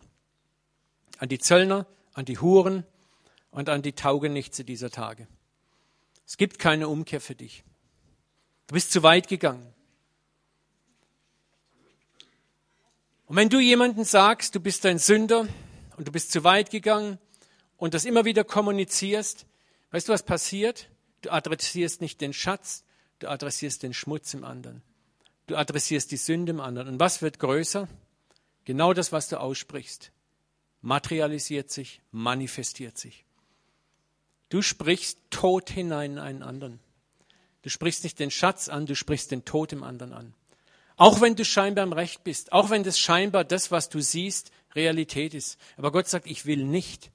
[SPEAKER 1] An die Zöllner, an die Huren und an die Taugenichtse dieser Tage. Es gibt keine Umkehr für dich. Du bist zu weit gegangen. Und wenn du jemanden sagst, du bist ein Sünder und du bist zu weit gegangen und das immer wieder kommunizierst, weißt du, was passiert? Du adressierst nicht den Schatz, du adressierst den Schmutz im anderen. Du adressierst die Sünde im anderen. Und was wird größer? Genau das, was du aussprichst. Materialisiert sich, manifestiert sich. Du sprichst Tod hinein in einen anderen. Du sprichst nicht den Schatz an, du sprichst den Tod im anderen an. Auch wenn du scheinbar im Recht bist, auch wenn das scheinbar das, was du siehst, Realität ist. Aber Gott sagt, ich will nicht.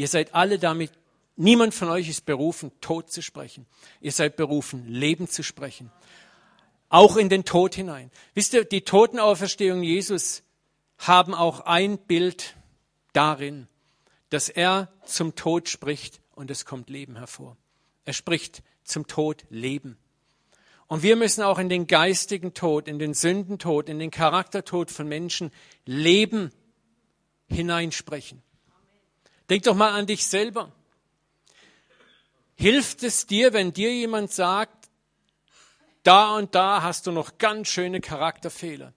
[SPEAKER 1] Ihr seid alle damit, niemand von euch ist berufen, Tod zu sprechen. Ihr seid berufen, Leben zu sprechen. Auch in den Tod hinein. Wisst ihr, die Totenauferstehung Jesus haben auch ein Bild darin, dass er zum Tod spricht und es kommt Leben hervor. Er spricht zum Tod Leben. Und wir müssen auch in den geistigen Tod, in den Sündentod, in den Charaktertod von Menschen Leben hineinsprechen. Denk doch mal an dich selber. Hilft es dir, wenn dir jemand sagt, da und da hast du noch ganz schöne Charakterfehler?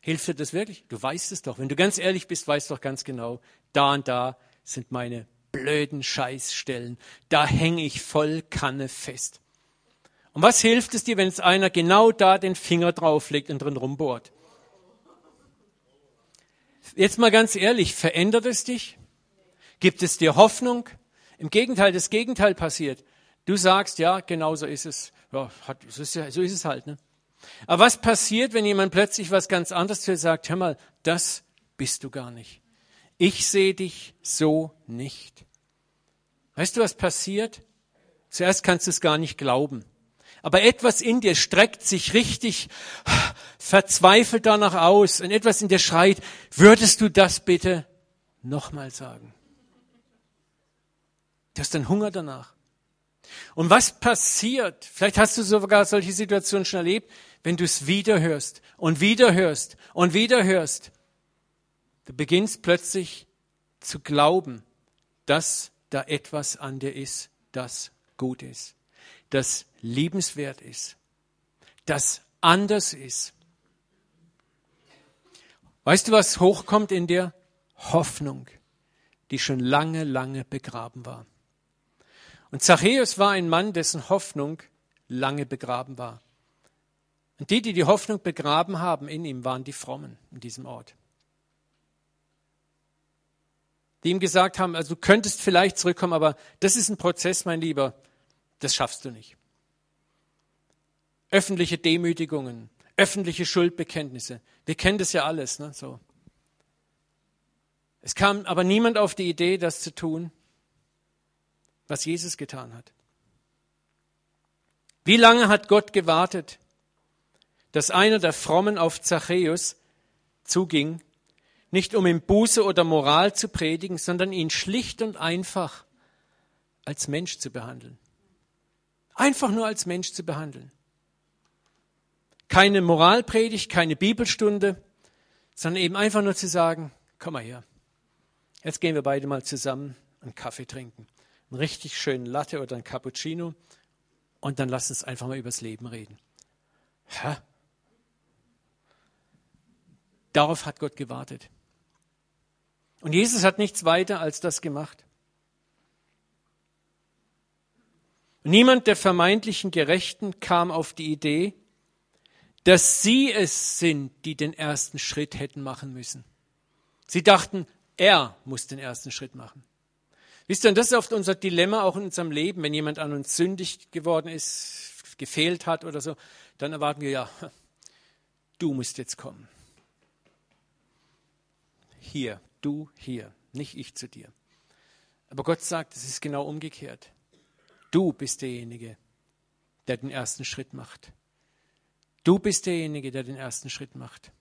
[SPEAKER 1] Hilft dir das wirklich? Du weißt es doch. Wenn du ganz ehrlich bist, weißt du doch ganz genau, da und da sind meine blöden Scheißstellen. Da hänge ich voll Kanne fest. Und was hilft es dir, wenn es einer genau da den Finger drauflegt und drin rumbohrt? Jetzt mal ganz ehrlich, verändert es dich? Gibt es dir Hoffnung? Im Gegenteil, das Gegenteil passiert. Du sagst, ja, genau so ist es. Ja, so ist es halt. Ne? Aber was passiert, wenn jemand plötzlich was ganz anderes zu dir sagt, hör mal, das bist du gar nicht. Ich sehe dich so nicht. Weißt du, was passiert? Zuerst kannst du es gar nicht glauben. Aber etwas in dir streckt sich richtig verzweifelt danach aus und etwas in dir schreit, würdest du das bitte nochmal sagen? Du hast einen Hunger danach. Und was passiert? Vielleicht hast du sogar solche Situationen schon erlebt, wenn du es wieder hörst und wieder hörst und wieder hörst. Du beginnst plötzlich zu glauben, dass da etwas an dir ist, das gut ist, das liebenswert ist, das anders ist. Weißt du, was hochkommt in dir? Hoffnung, die schon lange, lange begraben war. Und Zachäus war ein Mann, dessen Hoffnung lange begraben war. Und die, die die Hoffnung begraben haben in ihm, waren die Frommen in diesem Ort. Die ihm gesagt haben, also du könntest vielleicht zurückkommen, aber das ist ein Prozess, mein Lieber, das schaffst du nicht. Öffentliche Demütigungen, öffentliche Schuldbekenntnisse. Wir kennen das ja alles, ne? So. Es kam aber niemand auf die Idee, das zu tun, was Jesus getan hat. Wie lange hat Gott gewartet, dass einer der Frommen auf Zachäus zuging, nicht um ihm Buße oder Moral zu predigen, sondern ihn schlicht und einfach als Mensch zu behandeln. Einfach nur als Mensch zu behandeln. Keine Moralpredigt, keine Bibelstunde, sondern eben einfach nur zu sagen, komm mal her, jetzt gehen wir beide mal zusammen einen Kaffee trinken einen richtig schönen Latte oder ein Cappuccino und dann lass uns einfach mal übers Leben reden. Hä? Darauf hat Gott gewartet. Und Jesus hat nichts weiter als das gemacht. Niemand der vermeintlichen Gerechten kam auf die Idee, dass sie es sind, die den ersten Schritt hätten machen müssen. Sie dachten, er muss den ersten Schritt machen. Wisst ihr, und das ist oft unser Dilemma auch in unserem Leben, wenn jemand an uns sündig geworden ist, gefehlt hat oder so, dann erwarten wir ja, du musst jetzt kommen. Hier, du hier, nicht ich zu dir. Aber Gott sagt, es ist genau umgekehrt. Du bist derjenige, der den ersten Schritt macht. Du bist derjenige, der den ersten Schritt macht.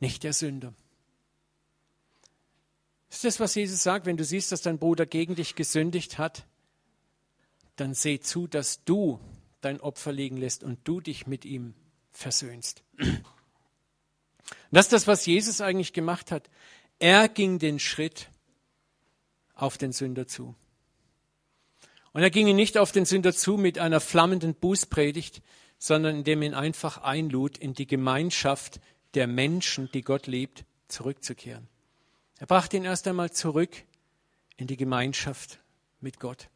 [SPEAKER 1] Nicht der Sünder. Das ist das, was Jesus sagt, wenn du siehst, dass dein Bruder gegen dich gesündigt hat, dann seh zu, dass du dein Opfer liegen lässt und du dich mit ihm versöhnst. Und das ist das, was Jesus eigentlich gemacht hat. Er ging den Schritt auf den Sünder zu. Und er ging nicht auf den Sünder zu mit einer flammenden Bußpredigt, sondern indem ihn einfach einlud, in die Gemeinschaft der Menschen, die Gott liebt, zurückzukehren. Er brachte ihn erst einmal zurück in die Gemeinschaft mit Gott.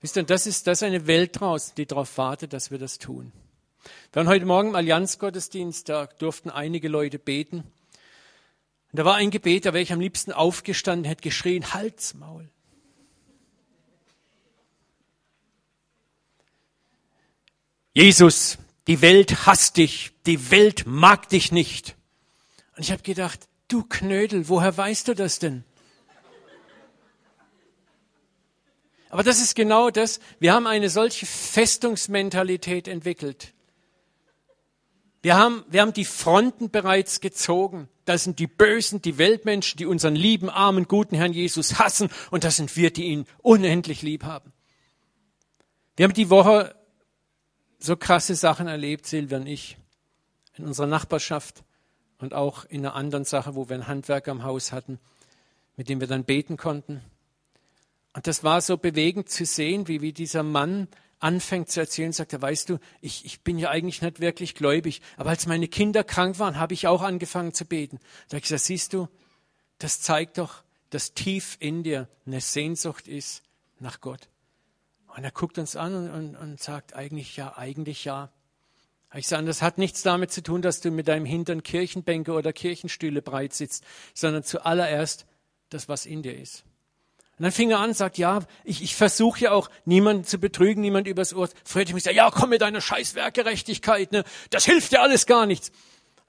[SPEAKER 1] Wisst ihr, das ist, das ist eine Welt draußen, die darauf wartet, dass wir das tun. Waren heute Morgen im Allianzgottesdienst, da durften einige Leute beten. Und da war ein Gebet, da wäre ich am liebsten aufgestanden, hätte geschrien, Halsmaul. Jesus, die Welt hasst dich, die Welt mag dich nicht. Und ich habe gedacht, Du Knödel, woher weißt du das denn? Aber das ist genau das. Wir haben eine solche Festungsmentalität entwickelt. Wir haben, wir haben die Fronten bereits gezogen. Das sind die Bösen, die Weltmenschen, die unseren lieben, armen, guten Herrn Jesus hassen. Und das sind wir, die ihn unendlich lieb haben. Wir haben die Woche so krasse Sachen erlebt, Silvia und ich, in unserer Nachbarschaft und auch in einer anderen Sache, wo wir einen Handwerker im Haus hatten, mit dem wir dann beten konnten. Und das war so bewegend zu sehen, wie, wie dieser Mann anfängt zu erzählen, sagt er, weißt du, ich, ich bin ja eigentlich nicht wirklich gläubig, aber als meine Kinder krank waren, habe ich auch angefangen zu beten. Da habe ich gesagt, siehst du, das zeigt doch, dass tief in dir eine Sehnsucht ist nach Gott. Und er guckt uns an und, und, und sagt, eigentlich ja, eigentlich ja. Ich sage, das hat nichts damit zu tun, dass du mit deinem Hintern Kirchenbänke oder Kirchenstühle breit sitzt, sondern zuallererst das, was in dir ist. Und dann fing er an, sagt, ja, ich, ich versuche ja auch, niemanden zu betrügen, niemand übers Ohr. Früher mich gesagt, ja, komm mit deiner scheiß Werkgerechtigkeit, ne? das hilft dir alles gar nichts.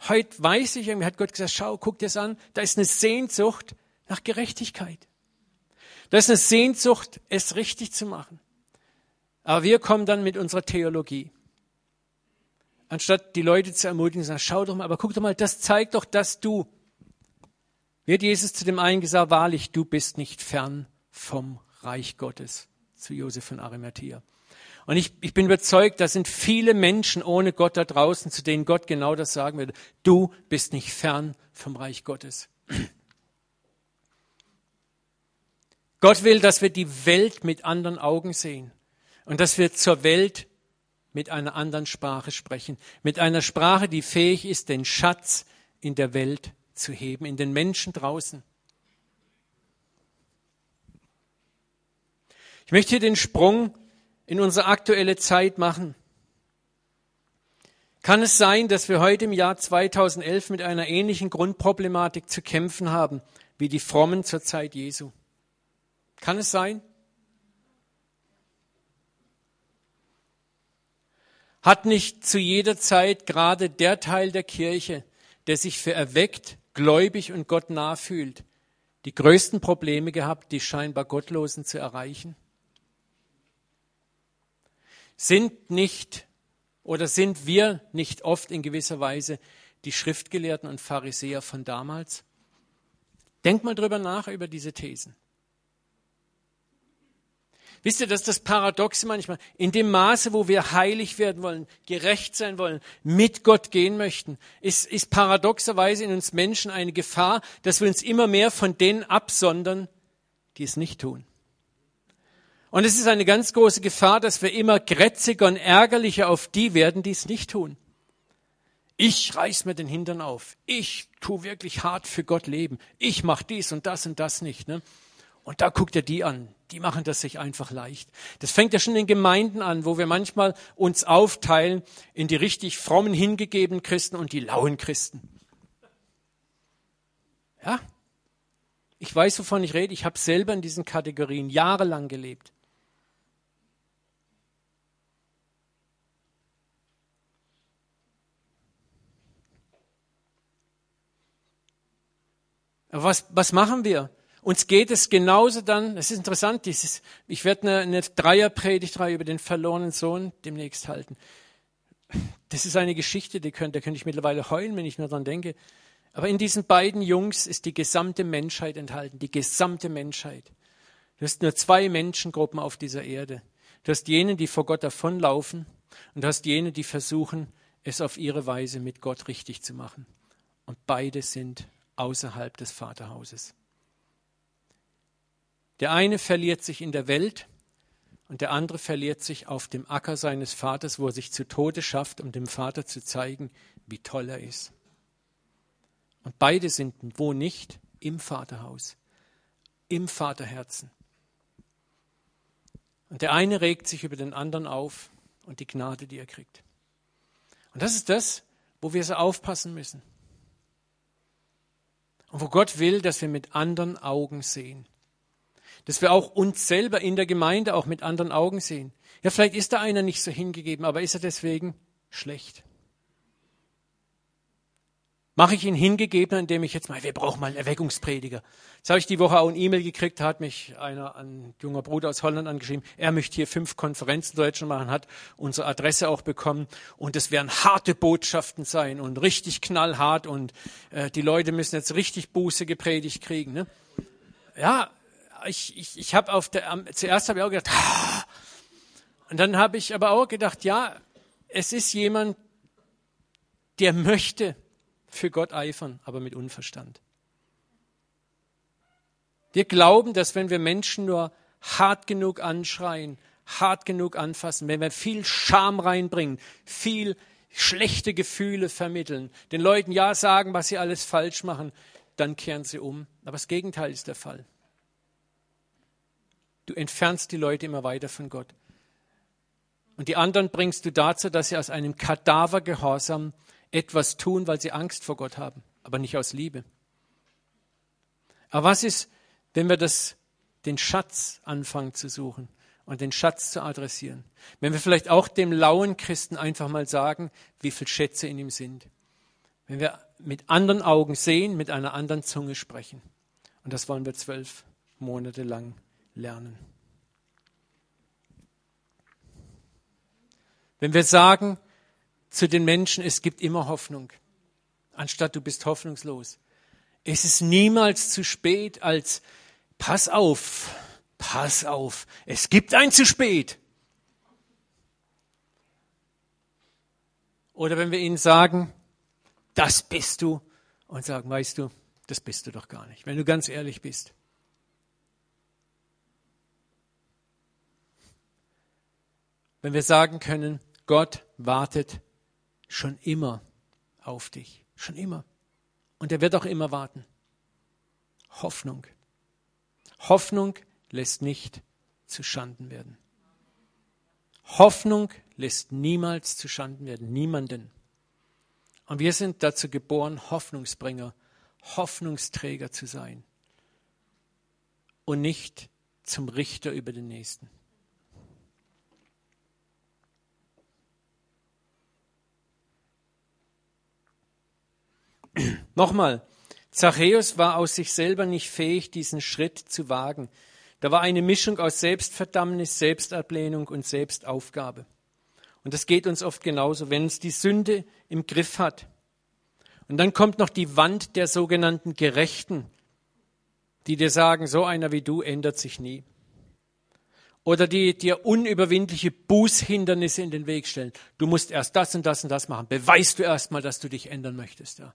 [SPEAKER 1] Heute weiß ich, irgendwie hat Gott gesagt, schau, guck dir das an, da ist eine Sehnsucht nach Gerechtigkeit. Da ist eine Sehnsucht, es richtig zu machen. Aber wir kommen dann mit unserer Theologie. Anstatt die Leute zu ermutigen, sagen, schau doch mal, aber guck doch mal, das zeigt doch, dass du. Wird Jesus zu dem einen gesagt, wahrlich, du bist nicht fern vom Reich Gottes, zu Josef von Arimathea. Und ich, ich bin überzeugt, da sind viele Menschen ohne Gott da draußen, zu denen Gott genau das sagen würde. Du bist nicht fern vom Reich Gottes. Gott will, dass wir die Welt mit anderen Augen sehen und dass wir zur Welt mit einer anderen Sprache sprechen, mit einer Sprache, die fähig ist, den Schatz in der Welt zu heben, in den Menschen draußen. Ich möchte hier den Sprung in unsere aktuelle Zeit machen. Kann es sein, dass wir heute im Jahr 2011 mit einer ähnlichen Grundproblematik zu kämpfen haben wie die Frommen zur Zeit Jesu? Kann es sein? Hat nicht zu jeder Zeit gerade der Teil der Kirche, der sich für erweckt, gläubig und Gott nah fühlt, die größten Probleme gehabt, die scheinbar Gottlosen zu erreichen? Sind nicht oder sind wir nicht oft in gewisser Weise die Schriftgelehrten und Pharisäer von damals? Denk mal drüber nach über diese Thesen. Wisst ihr, dass das Paradoxe manchmal, in dem Maße, wo wir heilig werden wollen, gerecht sein wollen, mit Gott gehen möchten, ist, ist paradoxerweise in uns Menschen eine Gefahr, dass wir uns immer mehr von denen absondern, die es nicht tun. Und es ist eine ganz große Gefahr, dass wir immer grätziger und ärgerlicher auf die werden, die es nicht tun. Ich reiß mir den Hintern auf. Ich tu wirklich hart für Gott leben. Ich mach dies und das und das nicht. Ne? Und da guckt er die an. Die machen das sich einfach leicht. Das fängt ja schon in Gemeinden an, wo wir manchmal uns aufteilen in die richtig frommen, hingegebenen Christen und die lauen Christen. Ja, ich weiß, wovon ich rede. Ich habe selber in diesen Kategorien jahrelang gelebt. Aber was, was machen wir? Uns geht es genauso dann, es ist interessant, dieses, ich werde eine, eine Dreierpredigtreihe über den verlorenen Sohn demnächst halten. Das ist eine Geschichte, die könnte, da könnte ich mittlerweile heulen, wenn ich nur dran denke. Aber in diesen beiden Jungs ist die gesamte Menschheit enthalten, die gesamte Menschheit. Du hast nur zwei Menschengruppen auf dieser Erde. Du hast jene, die vor Gott davonlaufen und du hast jene, die versuchen, es auf ihre Weise mit Gott richtig zu machen. Und beide sind außerhalb des Vaterhauses. Der eine verliert sich in der Welt und der andere verliert sich auf dem Acker seines Vaters, wo er sich zu Tode schafft, um dem Vater zu zeigen, wie toll er ist. Und beide sind wo nicht? Im Vaterhaus, im Vaterherzen. Und der eine regt sich über den anderen auf und die Gnade, die er kriegt. Und das ist das, wo wir so aufpassen müssen. Und wo Gott will, dass wir mit anderen Augen sehen. Dass wir auch uns selber in der Gemeinde auch mit anderen Augen sehen. Ja, vielleicht ist da einer nicht so hingegeben, aber ist er deswegen schlecht? Mache ich ihn hingegebener, indem ich jetzt mal, wir brauchen mal einen Erweckungsprediger. Jetzt habe ich die Woche auch ein E-Mail gekriegt, hat mich einer, ein junger Bruder aus Holland angeschrieben, er möchte hier fünf Konferenzen in Deutschland machen, hat unsere Adresse auch bekommen und es werden harte Botschaften sein und richtig knallhart und äh, die Leute müssen jetzt richtig Buße gepredigt kriegen. Ne? Ja, ich, ich, ich habe auf der, um, zuerst habe ich auch gedacht, ah! und dann habe ich aber auch gedacht, ja, es ist jemand, der möchte, für Gott eifern, aber mit Unverstand. Wir glauben, dass wenn wir Menschen nur hart genug anschreien, hart genug anfassen, wenn wir viel Scham reinbringen, viel schlechte Gefühle vermitteln, den Leuten ja sagen, was sie alles falsch machen, dann kehren sie um. Aber das Gegenteil ist der Fall. Du entfernst die Leute immer weiter von Gott. Und die anderen bringst du dazu, dass sie aus einem Kadavergehorsam etwas tun, weil sie Angst vor Gott haben, aber nicht aus Liebe. Aber was ist, wenn wir das den Schatz anfangen zu suchen und den Schatz zu adressieren. Wenn wir vielleicht auch dem lauen Christen einfach mal sagen, wie viele Schätze in ihm sind. Wenn wir mit anderen Augen sehen, mit einer anderen Zunge sprechen. Und das wollen wir zwölf Monate lang lernen. Wenn wir sagen zu den Menschen, es gibt immer Hoffnung, anstatt du bist hoffnungslos. Es ist niemals zu spät als pass auf, pass auf, es gibt ein zu spät. Oder wenn wir ihnen sagen, das bist du, und sagen, weißt du, das bist du doch gar nicht, wenn du ganz ehrlich bist. Wenn wir sagen können, Gott wartet schon immer auf dich, schon immer. Und er wird auch immer warten. Hoffnung. Hoffnung lässt nicht zu Schanden werden. Hoffnung lässt niemals zu Schanden werden, niemanden. Und wir sind dazu geboren, Hoffnungsbringer, Hoffnungsträger zu sein und nicht zum Richter über den Nächsten. Nochmal, Zachäus war aus sich selber nicht fähig, diesen Schritt zu wagen. Da war eine Mischung aus Selbstverdammnis, Selbstablehnung und Selbstaufgabe. Und das geht uns oft genauso, wenn uns die Sünde im Griff hat. Und dann kommt noch die Wand der sogenannten Gerechten, die dir sagen, so einer wie du ändert sich nie. Oder die dir unüberwindliche Bußhindernisse in den Weg stellen. Du musst erst das und das und das machen. Beweist du erst mal, dass du dich ändern möchtest. Ja.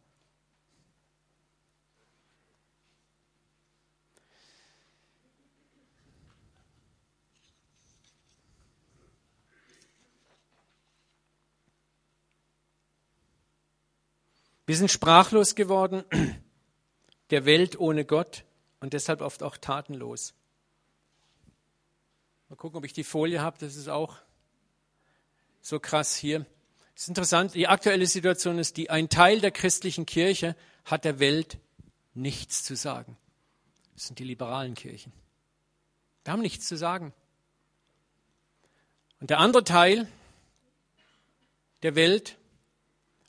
[SPEAKER 1] Wir sind sprachlos geworden, der Welt ohne Gott und deshalb oft auch tatenlos. Mal gucken, ob ich die Folie habe. Das ist auch so krass hier. Es ist interessant, die aktuelle Situation ist die, ein Teil der christlichen Kirche hat der Welt nichts zu sagen. Das sind die liberalen Kirchen. Wir haben nichts zu sagen. Und der andere Teil der Welt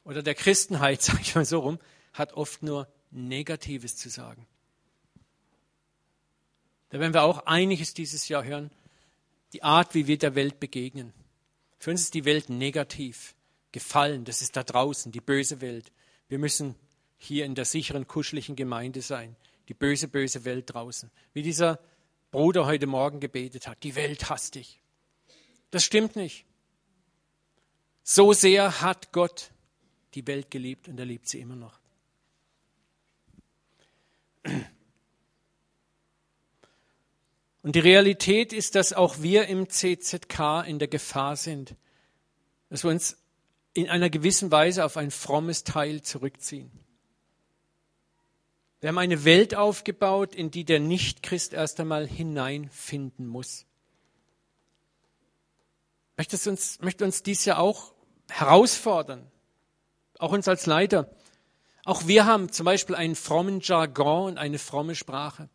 [SPEAKER 1] oder der Christenheit, sage ich mal so rum, hat oft nur Negatives zu sagen. Da werden wir auch einiges dieses Jahr hören, die Art, wie wir der Welt begegnen. Für uns ist die Welt negativ, gefallen, das ist da draußen, die böse Welt. Wir müssen hier in der sicheren, kuscheligen Gemeinde sein, die böse, böse Welt draußen. Wie dieser Bruder heute Morgen gebetet hat, die Welt hasst dich. Das stimmt nicht. So sehr hat Gott die Welt geliebt und er liebt sie immer noch. Und die Realität ist, dass auch wir im CZK in der Gefahr sind, dass wir uns in einer gewissen Weise auf ein frommes Teil zurückziehen. Wir haben eine Welt aufgebaut, in die der Nichtchrist erst einmal hineinfinden muss. Möchte uns, möchte uns dies ja auch herausfordern auch uns als Leiter. Auch wir haben zum Beispiel einen frommen Jargon und eine fromme Sprache.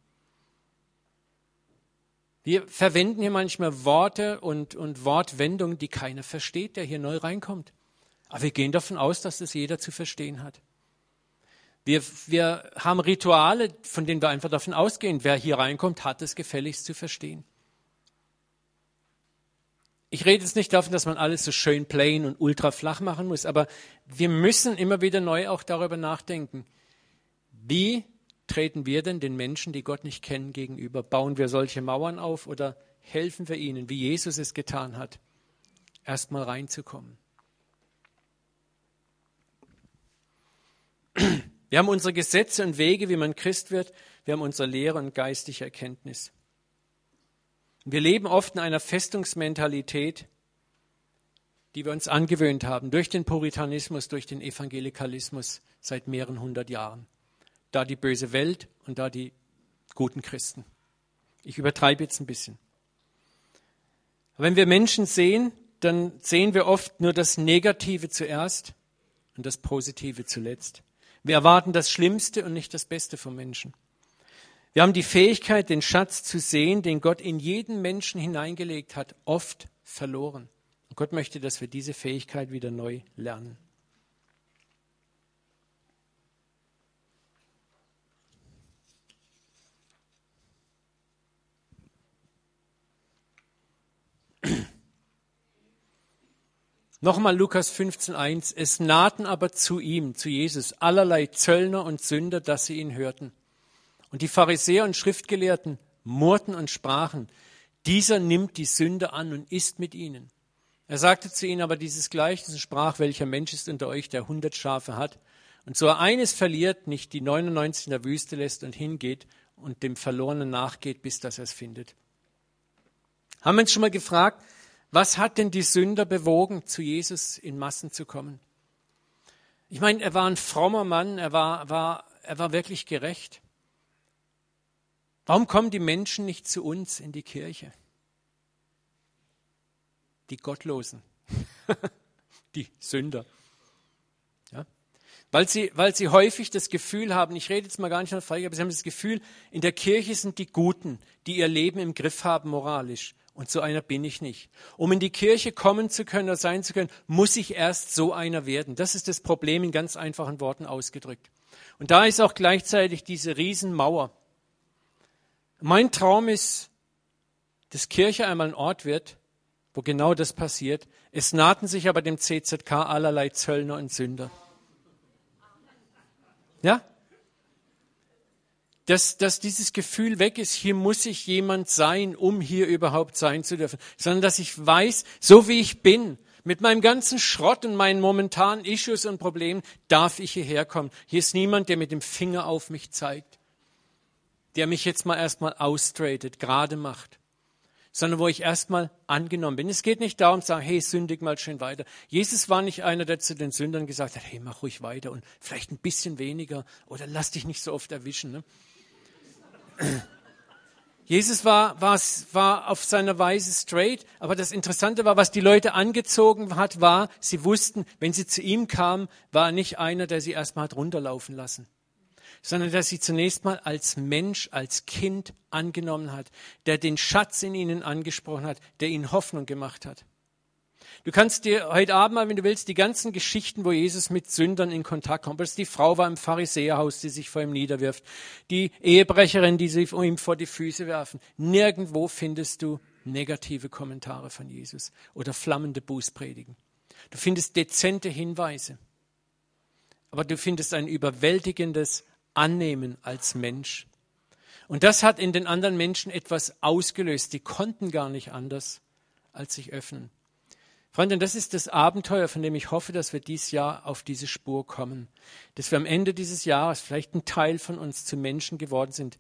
[SPEAKER 1] Wir verwenden hier manchmal Worte und, und Wortwendungen, die keiner versteht, der hier neu reinkommt. Aber wir gehen davon aus, dass das jeder zu verstehen hat. Wir, wir haben Rituale, von denen wir einfach davon ausgehen, wer hier reinkommt, hat es gefälligst zu verstehen. Ich rede jetzt nicht davon, dass man alles so schön plain und ultra flach machen muss, aber wir müssen immer wieder neu auch darüber nachdenken. Wie treten wir denn den Menschen, die Gott nicht kennen, gegenüber? Bauen wir solche Mauern auf oder helfen wir ihnen, wie Jesus es getan hat, erstmal reinzukommen? Wir haben unsere Gesetze und Wege, wie man Christ wird. Wir haben unsere Lehre und geistige Erkenntnis. Wir leben oft in einer Festungsmentalität, die wir uns angewöhnt haben durch den Puritanismus, durch den Evangelikalismus seit mehreren hundert Jahren. Da die böse Welt und da die guten Christen. Ich übertreibe jetzt ein bisschen. Wenn wir Menschen sehen, dann sehen wir oft nur das Negative zuerst und das Positive zuletzt. Wir erwarten das Schlimmste und nicht das Beste vom Menschen. Wir haben die Fähigkeit, den Schatz zu sehen, den Gott in jeden Menschen hineingelegt hat, oft verloren. Und Gott möchte, dass wir diese Fähigkeit wieder neu lernen. Nochmal Lukas 15.1. Es nahten aber zu ihm, zu Jesus, allerlei Zöllner und Sünder, dass sie ihn hörten. Und die Pharisäer und Schriftgelehrten murrten und sprachen, dieser nimmt die Sünde an und isst mit ihnen. Er sagte zu ihnen aber dieses Gleichnis und sprach, welcher Mensch ist unter euch, der hundert Schafe hat und so eines verliert, nicht die 99 in der Wüste lässt und hingeht und dem Verlorenen nachgeht, bis dass er es findet. Haben wir uns schon mal gefragt, was hat denn die Sünder bewogen, zu Jesus in Massen zu kommen? Ich meine, er war ein frommer Mann, er war, war, er war wirklich gerecht. Warum kommen die Menschen nicht zu uns in die Kirche? Die Gottlosen, die Sünder. Ja? Weil, sie, weil sie häufig das Gefühl haben, ich rede jetzt mal gar nicht von Feige, aber sie haben das Gefühl, in der Kirche sind die Guten, die ihr Leben im Griff haben moralisch. Und so einer bin ich nicht. Um in die Kirche kommen zu können oder sein zu können, muss ich erst so einer werden. Das ist das Problem in ganz einfachen Worten ausgedrückt. Und da ist auch gleichzeitig diese Riesenmauer. Mein Traum ist, dass Kirche einmal ein Ort wird, wo genau das passiert. Es nahten sich aber dem CZK allerlei Zöllner und Sünder. Ja? dass, dass dieses Gefühl weg ist, hier muss ich jemand sein, um hier überhaupt sein zu dürfen, sondern dass ich weiß, so wie ich bin, mit meinem ganzen Schrott und meinen momentanen Issues und Problemen, darf ich hierher kommen. Hier ist niemand, der mit dem Finger auf mich zeigt, der mich jetzt mal erstmal austratet, gerade macht, sondern wo ich erstmal angenommen bin. Es geht nicht darum zu sagen, hey, sündig mal schön weiter. Jesus war nicht einer, der zu den Sündern gesagt hat, hey, mach ruhig weiter und vielleicht ein bisschen weniger oder lass dich nicht so oft erwischen. Ne? Jesus war, war, war auf seine Weise straight, aber das Interessante war, was die Leute angezogen hat, war, sie wussten, wenn sie zu ihm kamen, war er nicht einer, der sie erstmal hat runterlaufen lassen, sondern der sie zunächst mal als Mensch, als Kind angenommen hat, der den Schatz in ihnen angesprochen hat, der ihnen Hoffnung gemacht hat. Du kannst dir heute Abend mal, wenn du willst, die ganzen Geschichten, wo Jesus mit Sündern in Kontakt kommt. Das die Frau war im Pharisäerhaus, die sich vor ihm niederwirft. Die Ehebrecherin, die sich ihm vor die Füße werfen. Nirgendwo findest du negative Kommentare von Jesus oder flammende Bußpredigen. Du findest dezente Hinweise. Aber du findest ein überwältigendes Annehmen als Mensch. Und das hat in den anderen Menschen etwas ausgelöst. Die konnten gar nicht anders, als sich öffnen. Freunde, das ist das Abenteuer, von dem ich hoffe, dass wir dieses Jahr auf diese Spur kommen. Dass wir am Ende dieses Jahres vielleicht ein Teil von uns zu Menschen geworden sind,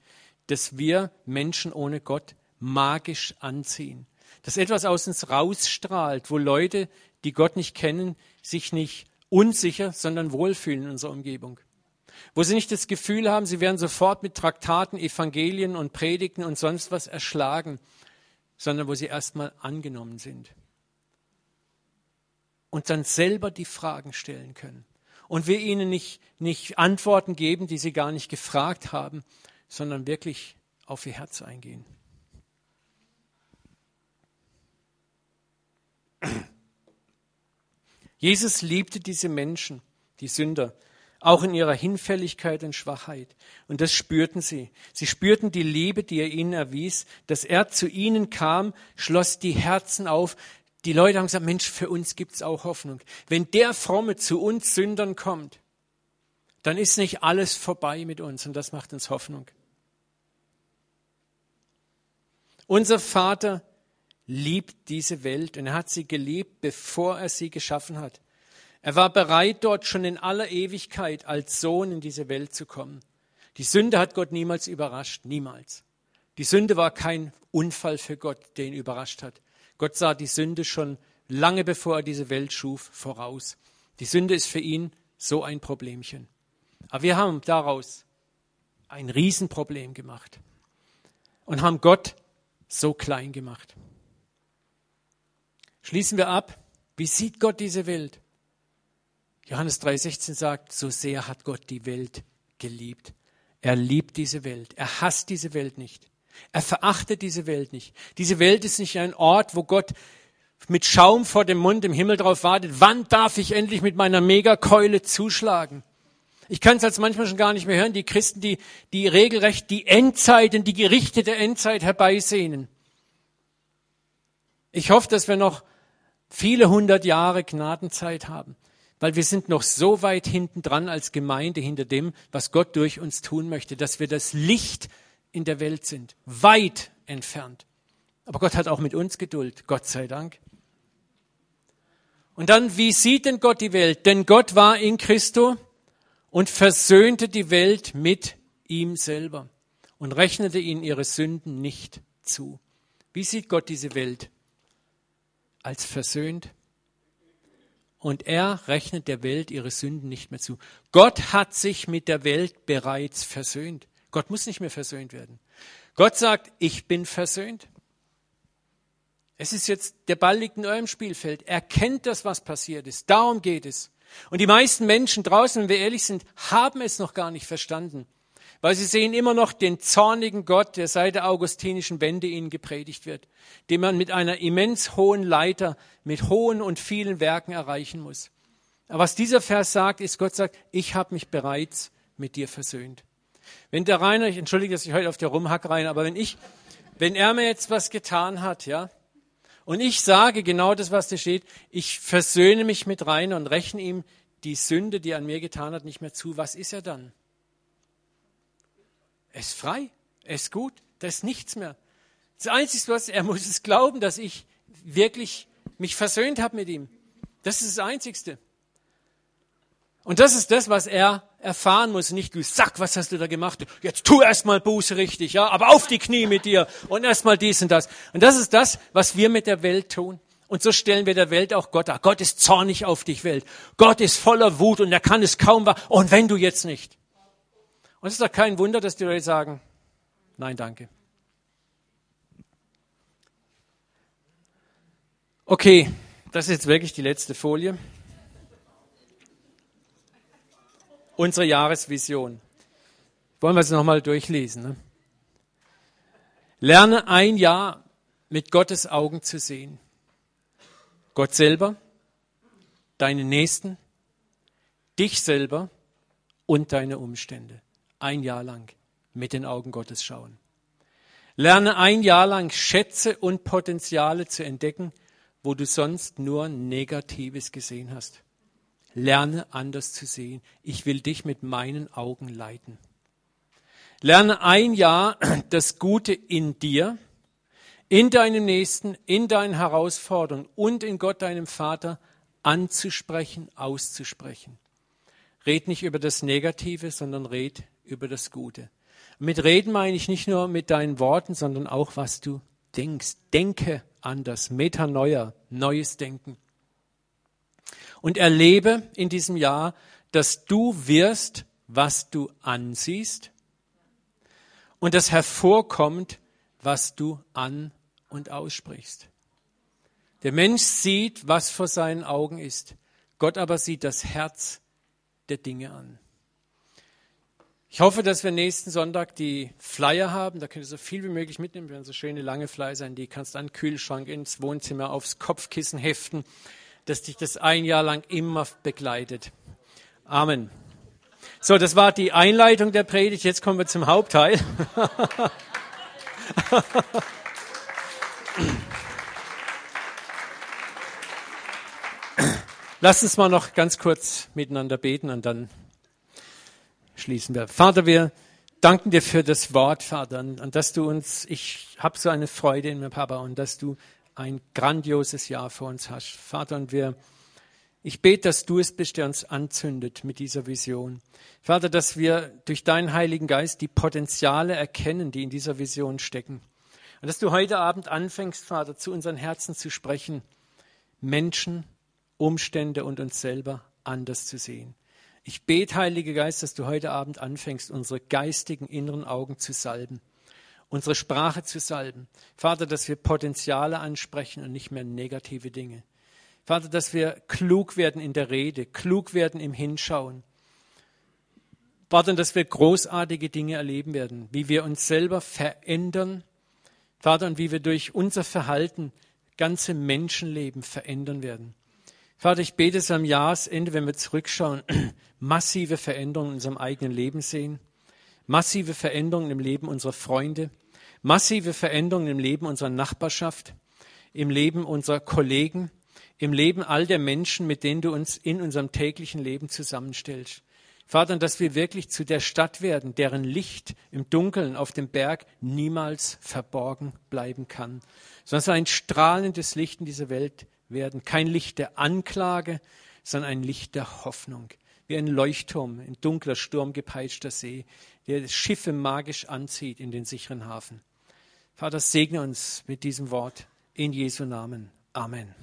[SPEAKER 1] dass wir Menschen ohne Gott magisch anziehen. Dass etwas aus uns rausstrahlt, wo Leute, die Gott nicht kennen, sich nicht unsicher, sondern wohlfühlen in unserer Umgebung. Wo sie nicht das Gefühl haben, sie werden sofort mit Traktaten, Evangelien und Predigten und sonst was erschlagen, sondern wo sie erstmal angenommen sind und dann selber die Fragen stellen können. Und wir ihnen nicht, nicht Antworten geben, die sie gar nicht gefragt haben, sondern wirklich auf ihr Herz eingehen. Jesus liebte diese Menschen, die Sünder, auch in ihrer Hinfälligkeit und Schwachheit. Und das spürten sie. Sie spürten die Liebe, die er ihnen erwies, dass er zu ihnen kam, schloss die Herzen auf, die Leute haben gesagt, Mensch, für uns gibt's auch Hoffnung. Wenn der Fromme zu uns Sündern kommt, dann ist nicht alles vorbei mit uns und das macht uns Hoffnung. Unser Vater liebt diese Welt und er hat sie geliebt, bevor er sie geschaffen hat. Er war bereit, dort schon in aller Ewigkeit als Sohn in diese Welt zu kommen. Die Sünde hat Gott niemals überrascht, niemals. Die Sünde war kein Unfall für Gott, der ihn überrascht hat. Gott sah die Sünde schon lange bevor er diese Welt schuf voraus. Die Sünde ist für ihn so ein Problemchen. Aber wir haben daraus ein Riesenproblem gemacht und haben Gott so klein gemacht. Schließen wir ab. Wie sieht Gott diese Welt? Johannes 3,16 sagt, so sehr hat Gott die Welt geliebt. Er liebt diese Welt. Er hasst diese Welt nicht. Er verachtet diese Welt nicht. Diese Welt ist nicht ein Ort, wo Gott mit Schaum vor dem Mund im Himmel drauf wartet. Wann darf ich endlich mit meiner Megakeule zuschlagen? Ich kann es als manchmal schon gar nicht mehr hören. Die Christen, die, die regelrecht die Endzeit und die Gerichte der Endzeit herbeisehnen. Ich hoffe, dass wir noch viele hundert Jahre Gnadenzeit haben, weil wir sind noch so weit hinten dran als Gemeinde hinter dem, was Gott durch uns tun möchte, dass wir das Licht in der Welt sind, weit entfernt. Aber Gott hat auch mit uns Geduld, Gott sei Dank. Und dann, wie sieht denn Gott die Welt? Denn Gott war in Christo und versöhnte die Welt mit ihm selber und rechnete ihnen ihre Sünden nicht zu. Wie sieht Gott diese Welt? Als versöhnt. Und er rechnet der Welt ihre Sünden nicht mehr zu. Gott hat sich mit der Welt bereits versöhnt. Gott muss nicht mehr versöhnt werden. Gott sagt, ich bin versöhnt. Es ist jetzt, der Ball liegt in eurem Spielfeld. Erkennt das, was passiert ist. Darum geht es. Und die meisten Menschen draußen, wenn wir ehrlich sind, haben es noch gar nicht verstanden. Weil sie sehen immer noch den zornigen Gott, der seit der augustinischen Wende ihnen gepredigt wird, den man mit einer immens hohen Leiter, mit hohen und vielen Werken erreichen muss. Aber was dieser Vers sagt, ist, Gott sagt, ich habe mich bereits mit dir versöhnt. Wenn der Rainer, ich entschuldige, dass ich heute auf der Rumhack rein, aber wenn ich, wenn er mir jetzt was getan hat, ja, und ich sage genau das, was da steht, ich versöhne mich mit Rainer und rechne ihm die Sünde, die er an mir getan hat, nicht mehr zu, was ist er dann? Er ist frei, er ist gut, da ist nichts mehr. Das Einzige, was er muss es glauben, dass ich wirklich mich versöhnt habe mit ihm. Das ist das Einzigste. Und das ist das, was er erfahren muss. Nicht du Sack, was hast du da gemacht? Jetzt tu erstmal Buße richtig, ja, aber auf die Knie mit dir und erstmal dies und das. Und das ist das, was wir mit der Welt tun. Und so stellen wir der Welt auch Gott dar. Gott ist zornig auf dich, Welt. Gott ist voller Wut und er kann es kaum wahr. Und wenn du jetzt nicht. Und es ist doch kein Wunder, dass die Leute sagen, nein, danke. Okay, das ist jetzt wirklich die letzte Folie. unsere Jahresvision. Wollen wir es nochmal durchlesen. Ne? Lerne ein Jahr mit Gottes Augen zu sehen. Gott selber, deine Nächsten, dich selber und deine Umstände. Ein Jahr lang mit den Augen Gottes schauen. Lerne ein Jahr lang Schätze und Potenziale zu entdecken, wo du sonst nur Negatives gesehen hast. Lerne anders zu sehen. Ich will dich mit meinen Augen leiten. Lerne ein Jahr das Gute in dir, in deinem Nächsten, in deinen Herausforderungen und in Gott, deinem Vater, anzusprechen, auszusprechen. Red nicht über das Negative, sondern red über das Gute. Mit reden meine ich nicht nur mit deinen Worten, sondern auch, was du denkst. Denke anders. Metanoia, neues Denken und erlebe in diesem Jahr, dass du wirst, was du ansiehst und dass hervorkommt, was du an und aussprichst. Der Mensch sieht, was vor seinen Augen ist. Gott aber sieht das Herz der Dinge an. Ich hoffe, dass wir nächsten Sonntag die Flyer haben. Da könnt ihr so viel wie möglich mitnehmen. Wir werden so schöne lange Flyer sein. Die kannst du an den Kühlschrank, ins Wohnzimmer, aufs Kopfkissen heften dass dich das ein Jahr lang immer begleitet. Amen. So, das war die Einleitung der Predigt. Jetzt kommen wir zum Hauptteil. Lass uns mal noch ganz kurz miteinander beten und dann schließen wir. Vater, wir danken dir für das Wort, Vater, und dass du uns, ich habe so eine Freude in mir, Papa, und dass du ein grandioses Jahr vor uns hast. Vater, und wir, ich bete, dass du es bist, der uns anzündet mit dieser Vision. Vater, dass wir durch deinen Heiligen Geist die Potenziale erkennen, die in dieser Vision stecken. Und dass du heute Abend anfängst, Vater, zu unseren Herzen zu sprechen, Menschen, Umstände und uns selber anders zu sehen. Ich bete, Heiliger Geist, dass du heute Abend anfängst, unsere geistigen inneren Augen zu salben unsere Sprache zu salben. Vater, dass wir Potenziale ansprechen und nicht mehr negative Dinge. Vater, dass wir klug werden in der Rede, klug werden im Hinschauen. Vater, dass wir großartige Dinge erleben werden, wie wir uns selber verändern, Vater, und wie wir durch unser Verhalten ganze Menschenleben verändern werden. Vater, ich bete es am Jahresende, wenn wir zurückschauen, massive Veränderungen in unserem eigenen Leben sehen, massive Veränderungen im Leben unserer Freunde, massive Veränderungen im Leben unserer Nachbarschaft, im Leben unserer Kollegen, im Leben all der Menschen, mit denen du uns in unserem täglichen Leben zusammenstellst. Vater, dass wir wirklich zu der Stadt werden, deren Licht im Dunkeln auf dem Berg niemals verborgen bleiben kann, sondern so ein strahlendes Licht in dieser Welt werden. Kein Licht der Anklage, sondern ein Licht der Hoffnung. Wie ein Leuchtturm, ein dunkler, sturmgepeitschter See, der Schiffe magisch anzieht in den sicheren Hafen. Vater, segne uns mit diesem Wort in Jesu Namen. Amen.